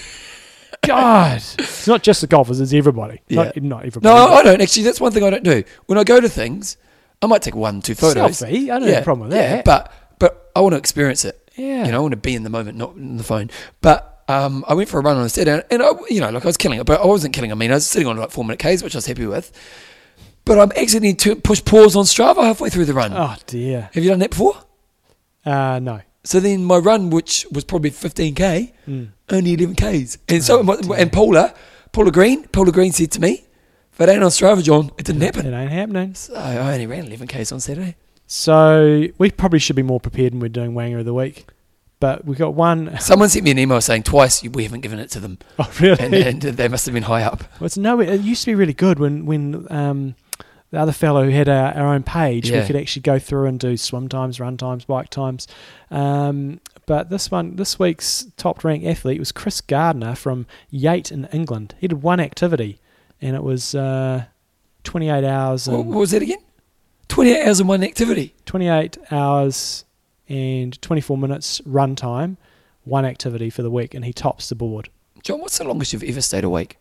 God. It's not just the golfers, it's everybody. Not,
Yeah.
not everybody.
No, I don't. Actually, that's one thing I don't do. When I go to things, I might take one, two photos.
Selfie. I don't have a problem with
yeah,
that.
But, but I want to experience it.
yeah.
You know, I want to be in the moment, not in the phone. But um, I went for a run on a Saturday, and I, you know, like I was killing it, but I wasn't killing. it. I mean, I was sitting on like four minute Ks, which I was happy with. But I'm accidentally to push pause on Strava halfway through the run.
Oh, dear.
Have you done that before?
Uh, no.
So then my run, which was probably 15k,
Mm.
only 11 k's, and so
Oh,
and Paula, Paula Green, Paula Green said to me, "If it ain't on Strava, John, it didn't happen.
It
happen."
ain't happening.
So I only ran 11 k's on Saturday.
So we probably should be more prepared when we're doing Wanger of the Week. But we got one
Someone sent me an email saying twice we haven't given it to them,
Oh, really?
and, and they must have been high up.
Well, it's no, it used to be really good when when um, the other fellow who had our, our own page,
Yeah.
we could actually go through and do swim times, run times, bike times. Um, but this one, this week's top ranked athlete was Chris Gardner from Yate in England. He did one activity, and it was uh, 28 hours
What,
and
what was that again? 28 hours in one activity.
28 hours and 24 minutes run time, one activity for the week, and he tops the board.
John, what's the longest you've ever stayed awake?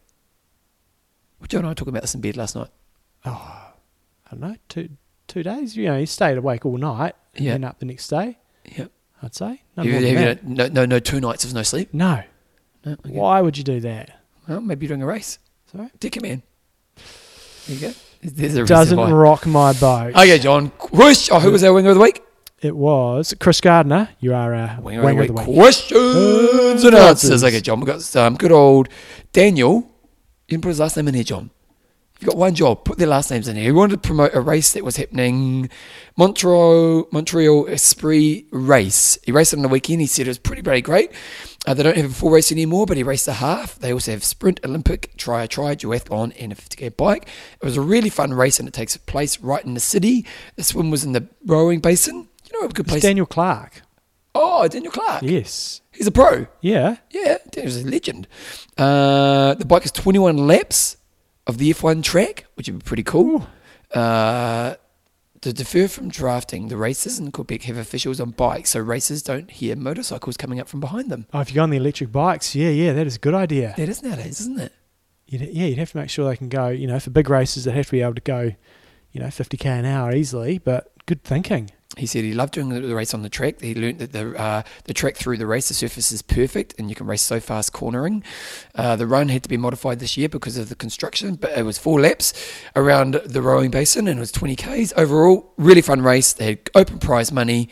Well, John and I were talking about this in bed last night.
Oh, I don't know, two two days. You know, he stayed awake all night and
Yeah.
then up the next day.
Yep.
I'd say. No,
you- you no, no, no, two nights of no sleep.
no.
No, okay.
Why would you do that?
Well, maybe you're doing a race.
Sorry?
Dicker man. There you go. There's a
Doesn't
why.
rock my boat.
Okay, John. Question. Oh, who was our winger of the week?
It was Chris Gardner. You are a
Winger,
winger,
of the week. Questions and answers. Okay, John. We've got um, good old Daniel. You can put his last name in here, John. You've got one job. Put their last names in here. He wanted to promote a race that was happening, Montreal Montreal Esprit race. He raced it on the weekend. He said it was pretty, pretty great. Uh, they don't have a full race anymore, but he raced a half. They also have sprint, Olympic, try, try, duathlon, and a 50k bike. It was a really fun race, and it takes place right in the city. The swim was in the rowing basin. You know, a good
It's
place.
Daniel Clark.
oh, Daniel Clark.
Yes.
He's a pro.
Yeah.
Yeah, Daniel's a legend. Uh, the bike is 21 laps of the F1 track, which would be pretty cool. Uh, to defer from drafting, the races in Quebec have officials on bikes, so racers don't hear motorcycles coming up from behind them.
Oh, if you go on the electric bikes, yeah, yeah, that is a good idea.
That is nowadays, isn't it?
You'd, yeah, you'd have to make sure they can go, you know, for big races, they have to be able to go, you know, 50k an hour easily, but good thinking.
He said he loved doing the, race on the track. He learned that the uh, the track through the race, the surface is perfect, and you can race so fast cornering. Uh, the run had to be modified this year because of the construction, but it was four laps around the rowing basin, and it was 20 k's overall. Really fun race. They had open prize money.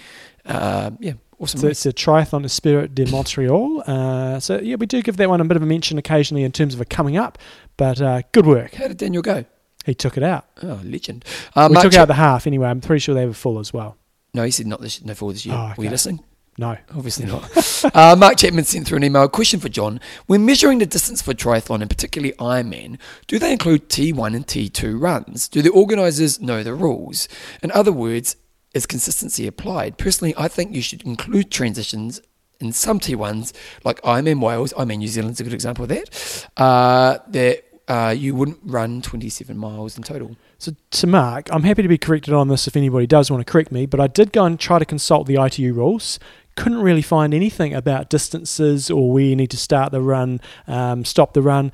Uh, yeah, awesome
So
race.
it's a triathlon Esprit de Montreal. Uh, so yeah, we do give that one a bit of a mention occasionally in terms of a coming up, but uh, good work.
How did Daniel go?
He took it out.
Oh, legend. Uh,
we
Mark
took
Chap-
out the half anyway. I'm pretty sure they were full as well.
No, he said not this, no for this year.
Oh,
Were you listening?
No.
Obviously not. uh, Mark Chapman sent through an email. Question for John. When measuring the distance for triathlon and particularly Ironman, do they include T1 and T2 runs? Do the organisers know the rules? In other words, is consistency applied? Personally, I think you should include transitions in some T1s, like Ironman Wales. Ironman New Zealand's a good example of that. Uh, that uh, you wouldn't run 27 miles in total.
So to Mark, I'm happy to be corrected on this if anybody does want to correct me, but I did go and try to consult the ITU rules. Couldn't really find anything about distances or where you need to start the run, um, stop the run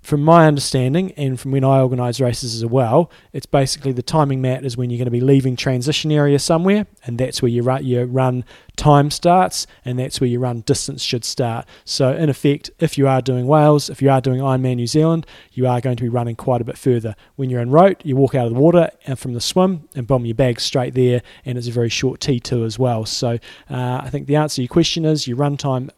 from my understanding and from when I organise races as well, it's basically the timing mat is when you're going to be leaving transition area somewhere, and that's where your run, your run time starts, and that's where your run distance should start. So, in effect, if you are doing Wales, if you are doing Ironman New Zealand, you are going to be running quite a bit further. When you're en route, you walk out of the water and from the swim and bomb your bag straight there, and it's a very short T2 as well. So, uh, I think the answer to your question is your run time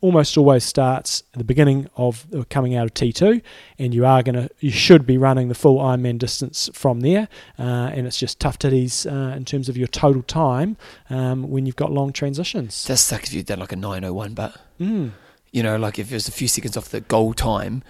almost always starts at the beginning of coming out of T2, and you are going to, you should be running the full Ironman distance from there, uh, and it's just tough titties uh, in terms of your total time um, when you've got long transitions.
That sucks if you've done like a 901, but
Mm.
you know, like if it was a few seconds off the goal time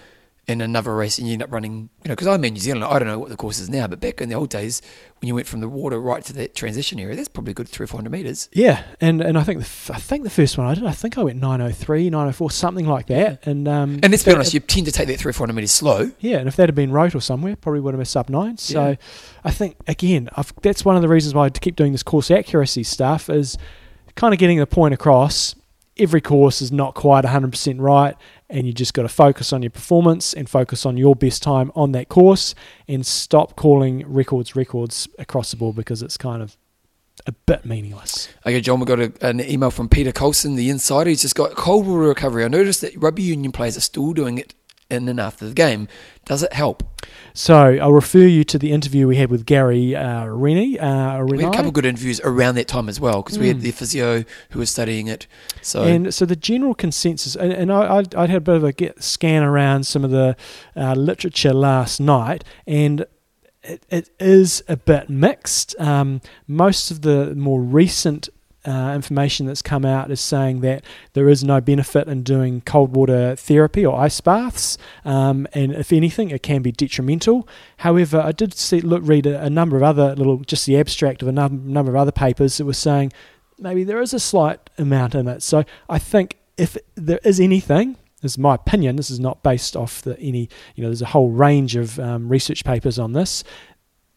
in another race and you end up running, you know, because I'm in New Zealand, I don't know what the course is now, but back in the old days when you went from the water right to that transition area, that's probably a good three or four hundred meters.
Yeah, and, and I think the f- I think the first one I did, I think I went 903, 904, something like that. And um,
And let's be honest, you tend to take that three or four hundred meters slow.
Yeah, and if that had been Roth or somewhere, probably would have been sub nine. So
Yeah.
I think again, I've, that's one of the reasons why I keep doing this course accuracy stuff is kind of getting the point across. Every course is not quite 100% right, and you just got to focus on your performance and focus on your best time on that course, and stop calling records records across the board because it's kind of a bit meaningless.
Okay, John, we got a, an email from Peter Colson, the insider. He's just got cold water recovery. I noticed that rugby union players are still doing it in and after the game. Does it help?
So I'll refer you to the interview we had with Gary uh, Rennie. Uh,
We had a couple of good interviews around that time as well because we had
Mm.
the physio who was studying it. So
And so the general consensus, and, and I, I'd, I'd had a bit of a get, scan around some of the uh, literature last night, and it, it is a bit mixed. Um, most of the more recent uh, information that's come out is saying that there is no benefit in doing cold water therapy or ice baths, um, and if anything, it can be detrimental. However, I did see look read a, a number of other little, just the abstract of a num- number of other papers that were saying maybe there is a slight amount in it. So I think if there is anything, this is my opinion. This is not based off the any. You know, there's a whole range of um, research papers on this.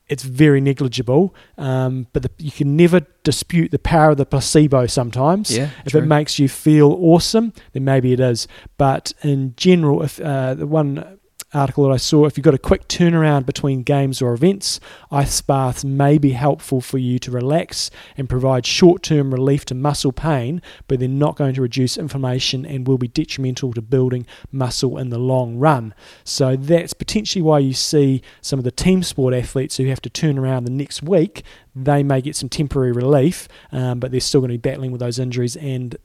It's very negligible, um, but the, you can never dispute the power of the placebo. Sometimes,
yeah,
if
true.
it makes you feel awesome, then maybe it is. But in general, if uh, the one article that I saw, if you've got a quick turnaround between games or events, ice baths may be helpful for you to relax and provide short term relief to muscle pain, but they're not going to reduce inflammation and will be detrimental to building muscle in the long run. So that's potentially why you see some of the team sport athletes who have to turn around the next week. They may get some temporary relief, um, but they're still going to be battling with those injuries and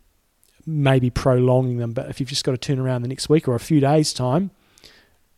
maybe prolonging them. But if you've just got to turn around the next week or a few days' time,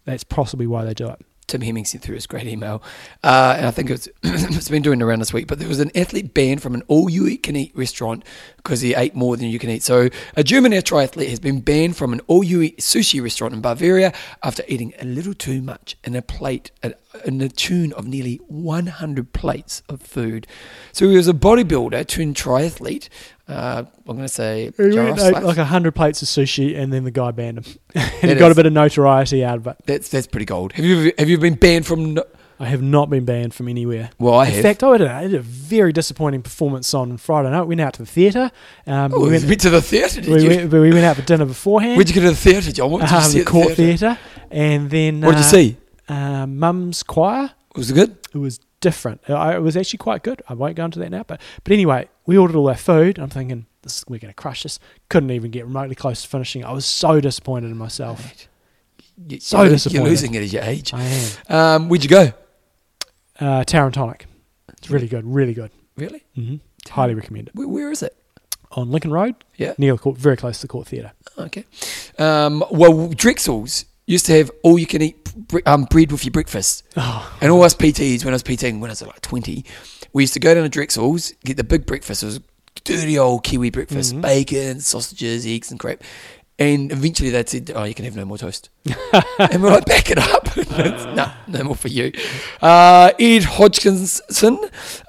that's possibly why they do it.
Tim Hemming sent through his great email, uh, and I think it's it's been doing around this week. But there was an athlete banned from an all-you-can-eat restaurant because he ate more than you can eat. So a German triathlete has been banned from an all-you-eat sushi restaurant in Bavaria after eating a little too much in a plate, uh, in the tune of nearly 100 plates of food. So he was a bodybuilder turned triathlete. Uh, I'm going to say
He ate like a hundred plates of sushi, and then the guy banned him, and he
That
got a bit of notoriety out of it.
that's that's pretty gold. Have you have you been banned from?
I have not been banned from anywhere.
Well, I have
In
have.
fact, I had, a, I had a very disappointing performance on Friday night. We went out to the theatre. Um,
oh,
we,
we
went,
went to the theatre. Did
we,
you?
went, we went out for dinner beforehand.
Where'd you go to the theatre, John? What did you
um,
see
the Court
theatre?
And then
What did you
uh,
see?
Uh, Mum's Choir.
Was it good?
It was different. I, it was actually quite good. I won't go into that now, but but anyway, we ordered all our food. I'm thinking this, we're going to crush this. Couldn't even get remotely close to finishing. I was so disappointed in myself.
Mate, you-
So
you're,
disappointed.
You're losing it at your age.
I am.
Um, where'd you go?
Uh, Tarrantonic. It's really good. Really good.
Really?
hmm Highly recommend it.
Where, where is it?
On Lincoln Road,
Yeah.
near the court, very close to the Court Theatre.
Okay. Um, well, Drexel's used to have all you can eat bre- um, bread with your breakfast.
Oh,
And all us PTs, when I was PTing, when I was like 20, we used to go down to Drexel's, get the big breakfast. It was dirty old Kiwi breakfast,
Mhm.
bacon, sausages, eggs, and crap. And eventually they said, oh, you can have no more toast. and we're like, back it up. no, no more for you. Uh, Ed Hodgkinson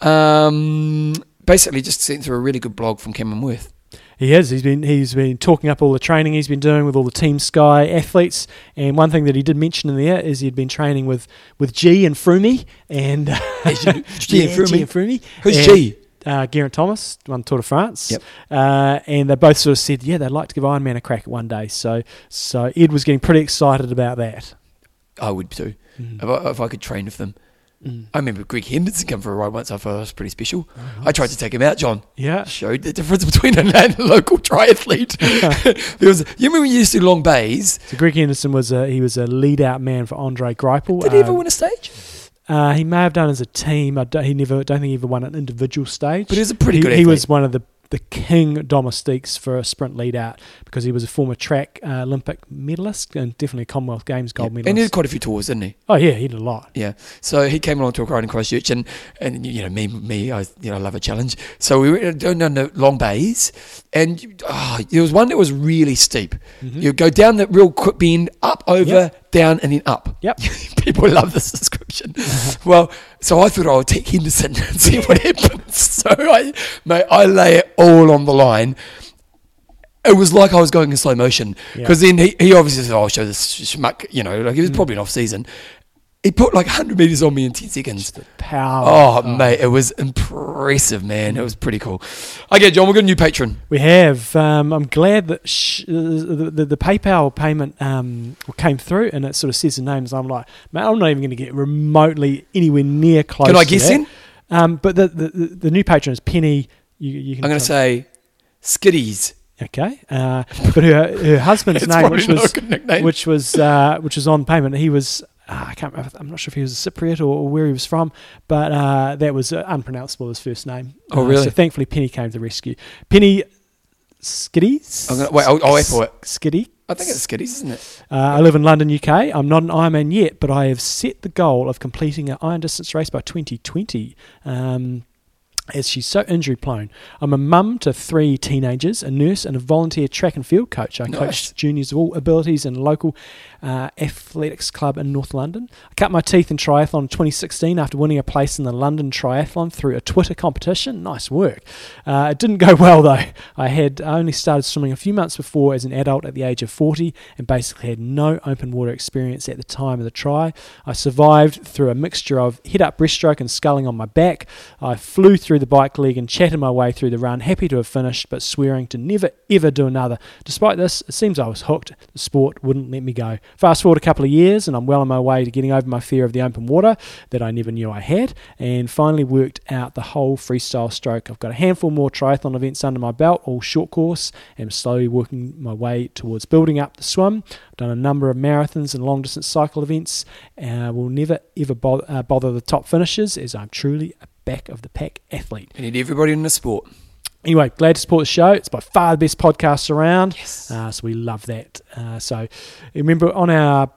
um, basically just sent through a really good blog from Cameron Wurf.
He has. He's been he's been talking up all the training he's been doing with all the Team Sky athletes. And one thing that he did mention in there is he'd been training with, with G and Froomey and
G and Froomey.
G and Froomey.
Who's
And,
G?
Uh, Geraint Thomas won Tour de France.
Yep.
Uh, and they both sort of said, yeah, they'd like to give Ironman a crack one day. So so Ed was getting pretty excited about that.
I would too.
Mm.
If, I, if I could train with them.
Mm.
I remember Greg Henderson come for a ride once. I thought it was pretty special.
Oh,
I tried to take him out, John.
Yeah.
Showed the difference between a a local triathlete. there was, you remember when you used to do long bays?
So Greg Henderson was a, he was a lead out man for Andre Greipel.
Did he ever
Um,
win a stage?
Uh, he may have done as a team. I don't, he never. Don't think he ever won an individual stage.
But he was a pretty
he,
good
He was one of the the king domestiques for a sprint lead out because he was a former track uh, Olympic medalist and definitely Commonwealth Games gold medalist.
And he did quite a few tours, didn't he?
oh yeah, he did a lot.
Yeah. So he came along to a ride in Christchurch, and and you know me, me, I you know love a challenge. So we were doing down the long bays, and oh, there was one that was really steep.
Mhm.
You go down the real quick bend, up, over,
Yep.
down, and then up.
Yep.
People love this description. Well, so I thought I would take Henderson and see what happens. So I, mate, I lay it all on the line. It was like I was going in slow motion
Yeah.
because then he, he obviously said, "Oh, I'll show this schmuck," you know, like it was
Mm.
probably an off season. He put like 100 meters on me in 10 seconds.
The Power.
Oh, mate, it was impressive, man. It was pretty cool. Okay, John, we've got a new patron.
We have. Um, I'm glad that sh- the, the, the PayPal payment um, came through and it sort of says the names. I'm like, man, I'm not even going to get remotely anywhere near close.
Can I guess in?
Um, but the, the, the, new patron is Penny. You, you can
I'm going to say Skiddies.
okay, uh, but her her husband's name, which was which was uh, which was on payment. He was uh, I can't remember. I'm not sure if he was a Cypriot or, or where he was from, but uh, that was uh, unpronounceable. His first name.
Oh,
Uh,
really?
So thankfully, Penny came to the rescue. Penny Skiddy.
I'm gonna, wait, I'll, I'll wait for it.
Skiddy.
I think it's Skiddies, isn't it?
Uh, I live in London, UK. I'm not an Ironman yet, but I have set the goal of completing an iron distance race by 2020. Um, as she's so injury prone. I'm a mum to three teenagers, a nurse, and a volunteer track and field coach. I
Nice.
coach juniors of all abilities in local uh, athletics club in North London. I cut my teeth in triathlon 2016 after winning a place in the London Triathlon through a Twitter competition. Nice work. Uh, it didn't go well though. I had only started swimming a few months before as an adult at the age of 40 and basically had no open water experience at the time of the try. I survived through a mixture of head up breaststroke and sculling on my back. I flew through the bike leg and chatted my way through the run, happy to have finished, but swearing to never ever do another. Despite this, it seems I was hooked. The sport wouldn't let me go. Fast forward a couple of years, and I'm well on my way to getting over my fear of the open water that I never knew I had, and finally worked out the whole freestyle stroke. I've got a handful more triathlon events under my belt, all short course, and I'm slowly working my way towards building up the swim. I've done a number of marathons and long distance cycle events. Uh, will never ever bother, uh, bother the top finishers, as I'm truly a back of the pack athlete.
We need everybody in the sport.
Anyway, glad to support the show. It's by far the best podcast around.
Yes.
Uh, so we love that. Uh, so remember on our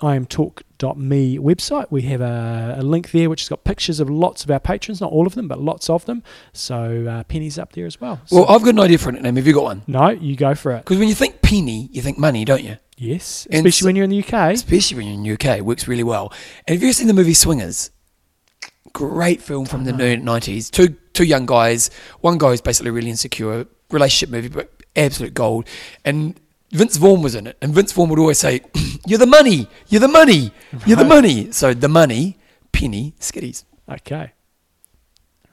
imtalk.me website, we have a, a link there which has got pictures of lots of our patrons, not all of them, but lots of them. So uh, Penny's up there as well. So-
well, I've got an idea for a nickname. Have you got one?
no, you go for it.
Because when you think penny, you think money, don't you?
Yes, especially when you're in the UK.
Especially when you're in the UK, it works really well. And have you ever seen the movie Swingers? Great film from the
Uh-huh.
nineties. Two two young guys. One guy is basically really insecure. Relationship movie, but absolute gold. And Vince Vaughn was in it. And Vince Vaughn would always say, "You're the money. You're the money. You're the
Right.
money." So the money, penny, skitties.
Okay.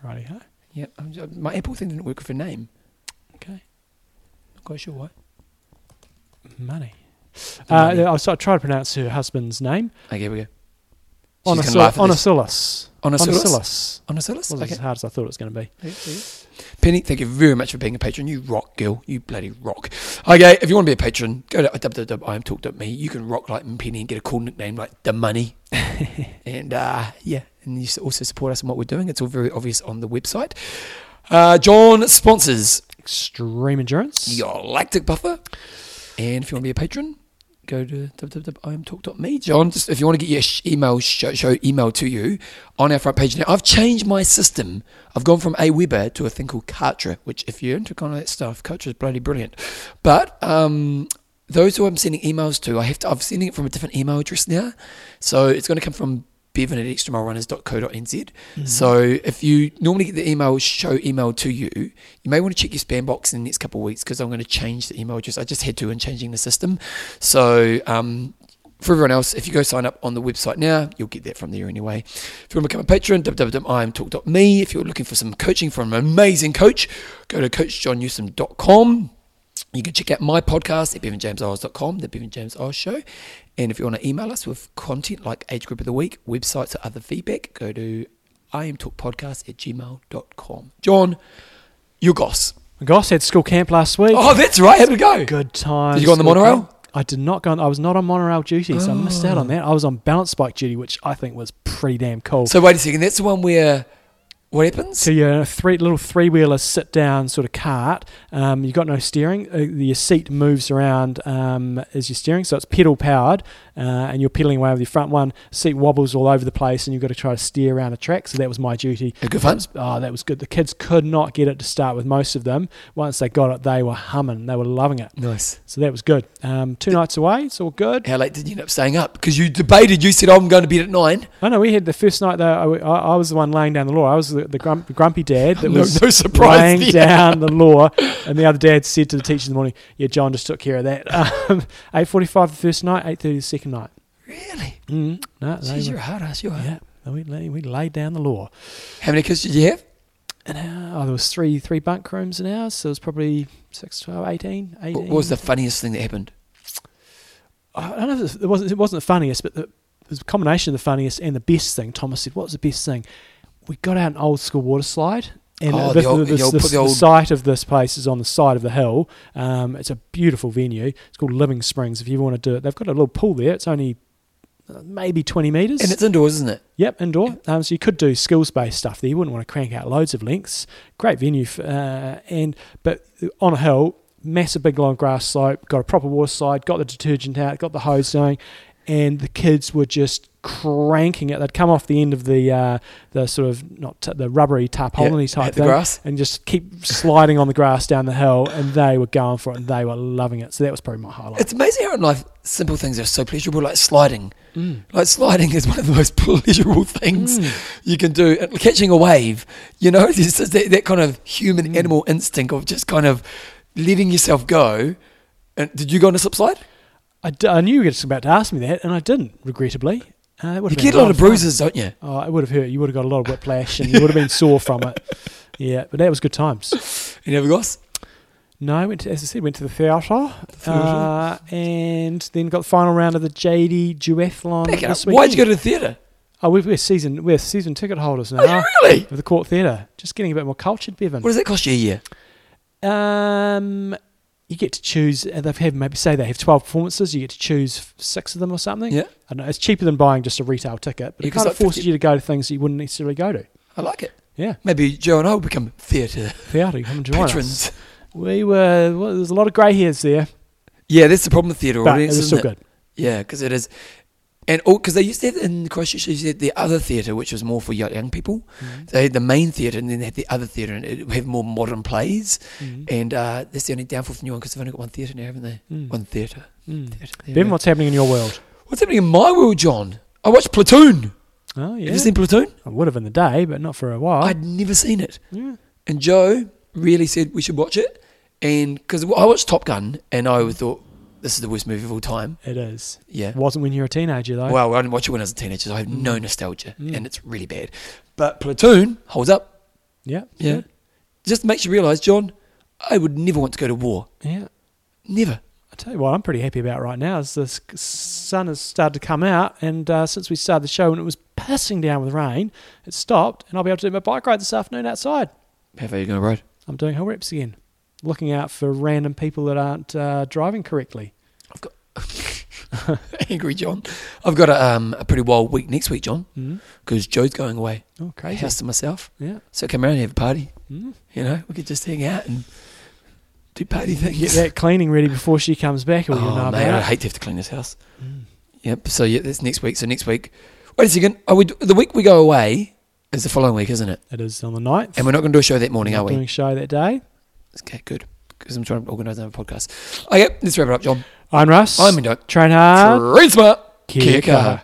Righty ho.
Yeah, I'm- my Apple thing didn't work with a name.
Okay.
Not quite sure why.
Money.
Money.
Uh, I was I tried to pronounce her husband's name.
Okay, here we go. She's gonna laugh at this.
Onesilis.
Onesilis?
Onesilis.
Onesilis?
Wasn't
Okay.
as hard as I thought it was going to be.
Penny, thank you very much for being a patron. You rock, girl. You bloody rock. Okay, if you want to be a patron, go to www.imtalk.me. You can rock like Penny and get a cool nickname like The Money. and uh, yeah, and you also support us in what we're doing. It's all very obvious on the website. Uh, John sponsors
Extreme endurance.
your lactic buffer. And if you want to be a patron, go to www.imtalk.me. John, just if you want to get your email show, show email to you on our front page now, I've changed my system. I've gone from Aweber to a thing called Kartra, which if you're into kind of that stuff, Kartra is bloody brilliant. But um, those who I'm sending emails to, I have to. I'm sending it from a different email address now, so it's going to come from bevan at extramilerunners.co.nz. So if you normally get the email show email to you, you may want to check your spam box in the next couple of weeks because I'm going to change the email address. I just had to in changing the system. So um, for everyone else, if you go sign up on the website now, you'll get that from there anyway. If you want to become a patron, www.imtalk.me. If you're looking for some coaching from an amazing coach, go to coachjohnnewsom.com. You can check out my podcast at bevanjameseyles.com, the Bevan James Eyles Show. And if you want to email us with content like Age Group of the Week, websites, or other feedback, go to imtalkpodcast at gmail.com. John, your goss.
Goss had school camp last week.
Oh, that's right. How did it go?
Good time.
Did you go on the monorail?
camp. I did not go on. I was not on monorail duty, so I missed out on oh. that. I was on balance bike duty, which I think was pretty damn cool.
So wait a second. That's the one where what happens?
So you're in a three little three wheeler sit down sort of cart. Um, you've got no steering. Uh, your seat moves around um, as you're steering, so it's pedal powered, uh, and you're pedaling away with your front one. Seat wobbles all over the place, and you've got to try to steer around a track. So that was my duty.
Had good fun?
Oh, that was good. The kids could not get it to start with. Most of them, once they got it, they were humming. They were loving it.
Nice.
So that was good. Um, two nights away, it's all good.
How late did you end up staying up? Because you debated. You said, I'm going to bed at nine.
I know we had the first night though. I, I, I was the one laying down the law. I was the, the grump, grumpy dad that
No-
was
no surprise
laying
there.
down the law, and the other dad said to the teacher in the morning, "Yeah, John just took care of that." Um, Eight forty-five the first night, eight thirty the second night.
Really?
Mm, no,
Jeez,
were-
you're a hard ass. You are.
yeah, we we laid down the law.
How many kids did you have?
And oh, there was three three bunk rooms in ours, so it was probably 6, 12, 18, 18.
What was the funniest thing that happened?
I don't know if it was- it wasn't, it wasn't the funniest, but the, it was a combination of the funniest and the best thing. Thomas said, What was the best thing? We got out an old school water slide. And
Oh,
the,
the old-
the,
the old-
site of this place is on the side of the hill. Um, it's a beautiful venue. It's called Living Springs. If you want to do it, they've got a little pool there. It's only uh, maybe 20 metres.
And it's indoors, isn't it?
Yep, indoor. Um, so you could do skills based stuff there. You wouldn't want to crank out loads of lengths. Great venue, f uh, and but on a hill, massive big long grass slope. Got a proper water slide. Got the detergent out. Got the hose going, and the kids were just cranking it. They'd come off the end of the uh, the sort of not t- the rubbery tarpaulin
Yeah,
type thing, and just keep sliding on the grass down the hill. And they were going for it, and they were loving it. So that was probably my highlight.
It's amazing how in life simple things are so pleasurable, like sliding.
Mm.
Like sliding is one of the most pleasurable things
Mm.
you can do. And Catching a wave, you know, there's just that, that kind of human
Mm.
animal instinct of just kind of letting yourself go. And did you go on a slip slide?
I, d- I knew you were just about to ask me that, and I didn't, regregrettably. Uh,
You get a lot of
fun.
bruises, don't you?
Oh, it would have hurt. You would have got a lot of whiplash, and you would have been sore from it. Yeah, but that was good times.
You never got?
No, I went to, as I said, went to the theatre,
theatre.
uh, and then got the final round of the JD duathlon.
Why'd you go to the theatre?
Oh, we're, we're season we're season ticket holders now.
Oh, really?
Of the Court Theatre, just getting a bit more cultured, Bevan.
What does that cost you a year?
Um, you get to choose. uh, They've had maybe say they have twelve performances. You get to choose six of them or something.
Yeah.
I don't know. It's cheaper than buying just a retail ticket, but
Yeah,
it kind of
like
forces
50
you to go to things that you wouldn't necessarily go to.
I like it.
Yeah,
Maybe Joe and I will become theatre
theatre, come and join us.
patrons.
We were. Well, there's a lot of grey hairs there,
Yeah, that's the problem with theatre
but it
audience,
was still
it?
good.
Yeah, because it is. And all because they used to have in the Christchurch, they used to have the other theatre, which was more for young people.
Mm-hmm.
They had the main theatre, and then they had the other theatre, and it would have more modern plays.
Mhm.
And uh, that's the only downfall for New One because they've only got one theatre now, haven't they?
Mm.
One theatre.
Mm.
theatre.
Ben, what's happening in your world?
What's happening in my world, John? I watched Platoon.
Oh yeah,
Have you seen Platoon?
I would have in the day, but not for a while.
I'd never seen it.
yeah.
And Joe really said we should watch it. And because I watched Top Gun, and I thought this is the worst movie of all time.
It is.
Yeah.
Wasn't when you were a teenager though.
Well, I didn't watch it when I was a teenager, so I have no
Mm.
nostalgia,
Mm.
and it's really bad. But Platoon holds up.
yeah,
Yeah.
good.
Just makes you realise, John, I would never want to go to war.
yeah.
Never.
I tell you what, I'm pretty happy about right now is the sun has started to come out, and uh, since we started the show and it was pissing down with rain, it stopped, and I'll be able to do my bike ride this afternoon outside.
How far are you going to ride?
I'm doing hill reps again, looking out for random people that aren't uh, driving correctly.
Angry John. I've got a, um, a pretty wild week next week, John,
Mm.
because Joe's going away.
Oh, crazy!
House to myself.
Yeah.
So come around and have a party.
Mm.
You know, we could just hang out and do party things.
Get that cleaning ready before she comes back, or
Oh,
you'll know
mate, I
about.
hate to have to clean this house.
Mm.
Yep. So yeah, that's next week. So next week. Wait a second. Are we the week we go away is the following week, isn't it?
It is on the 9th.
And we're not going to do a show that morning,
Not
are we?
doing a show that day.
Okay, good. Because I'm trying to organise another podcast. Okay, let's wrap it up, John.
I'm Russ.
I'm Indo.
Train hard.
Train smart.
Kaha.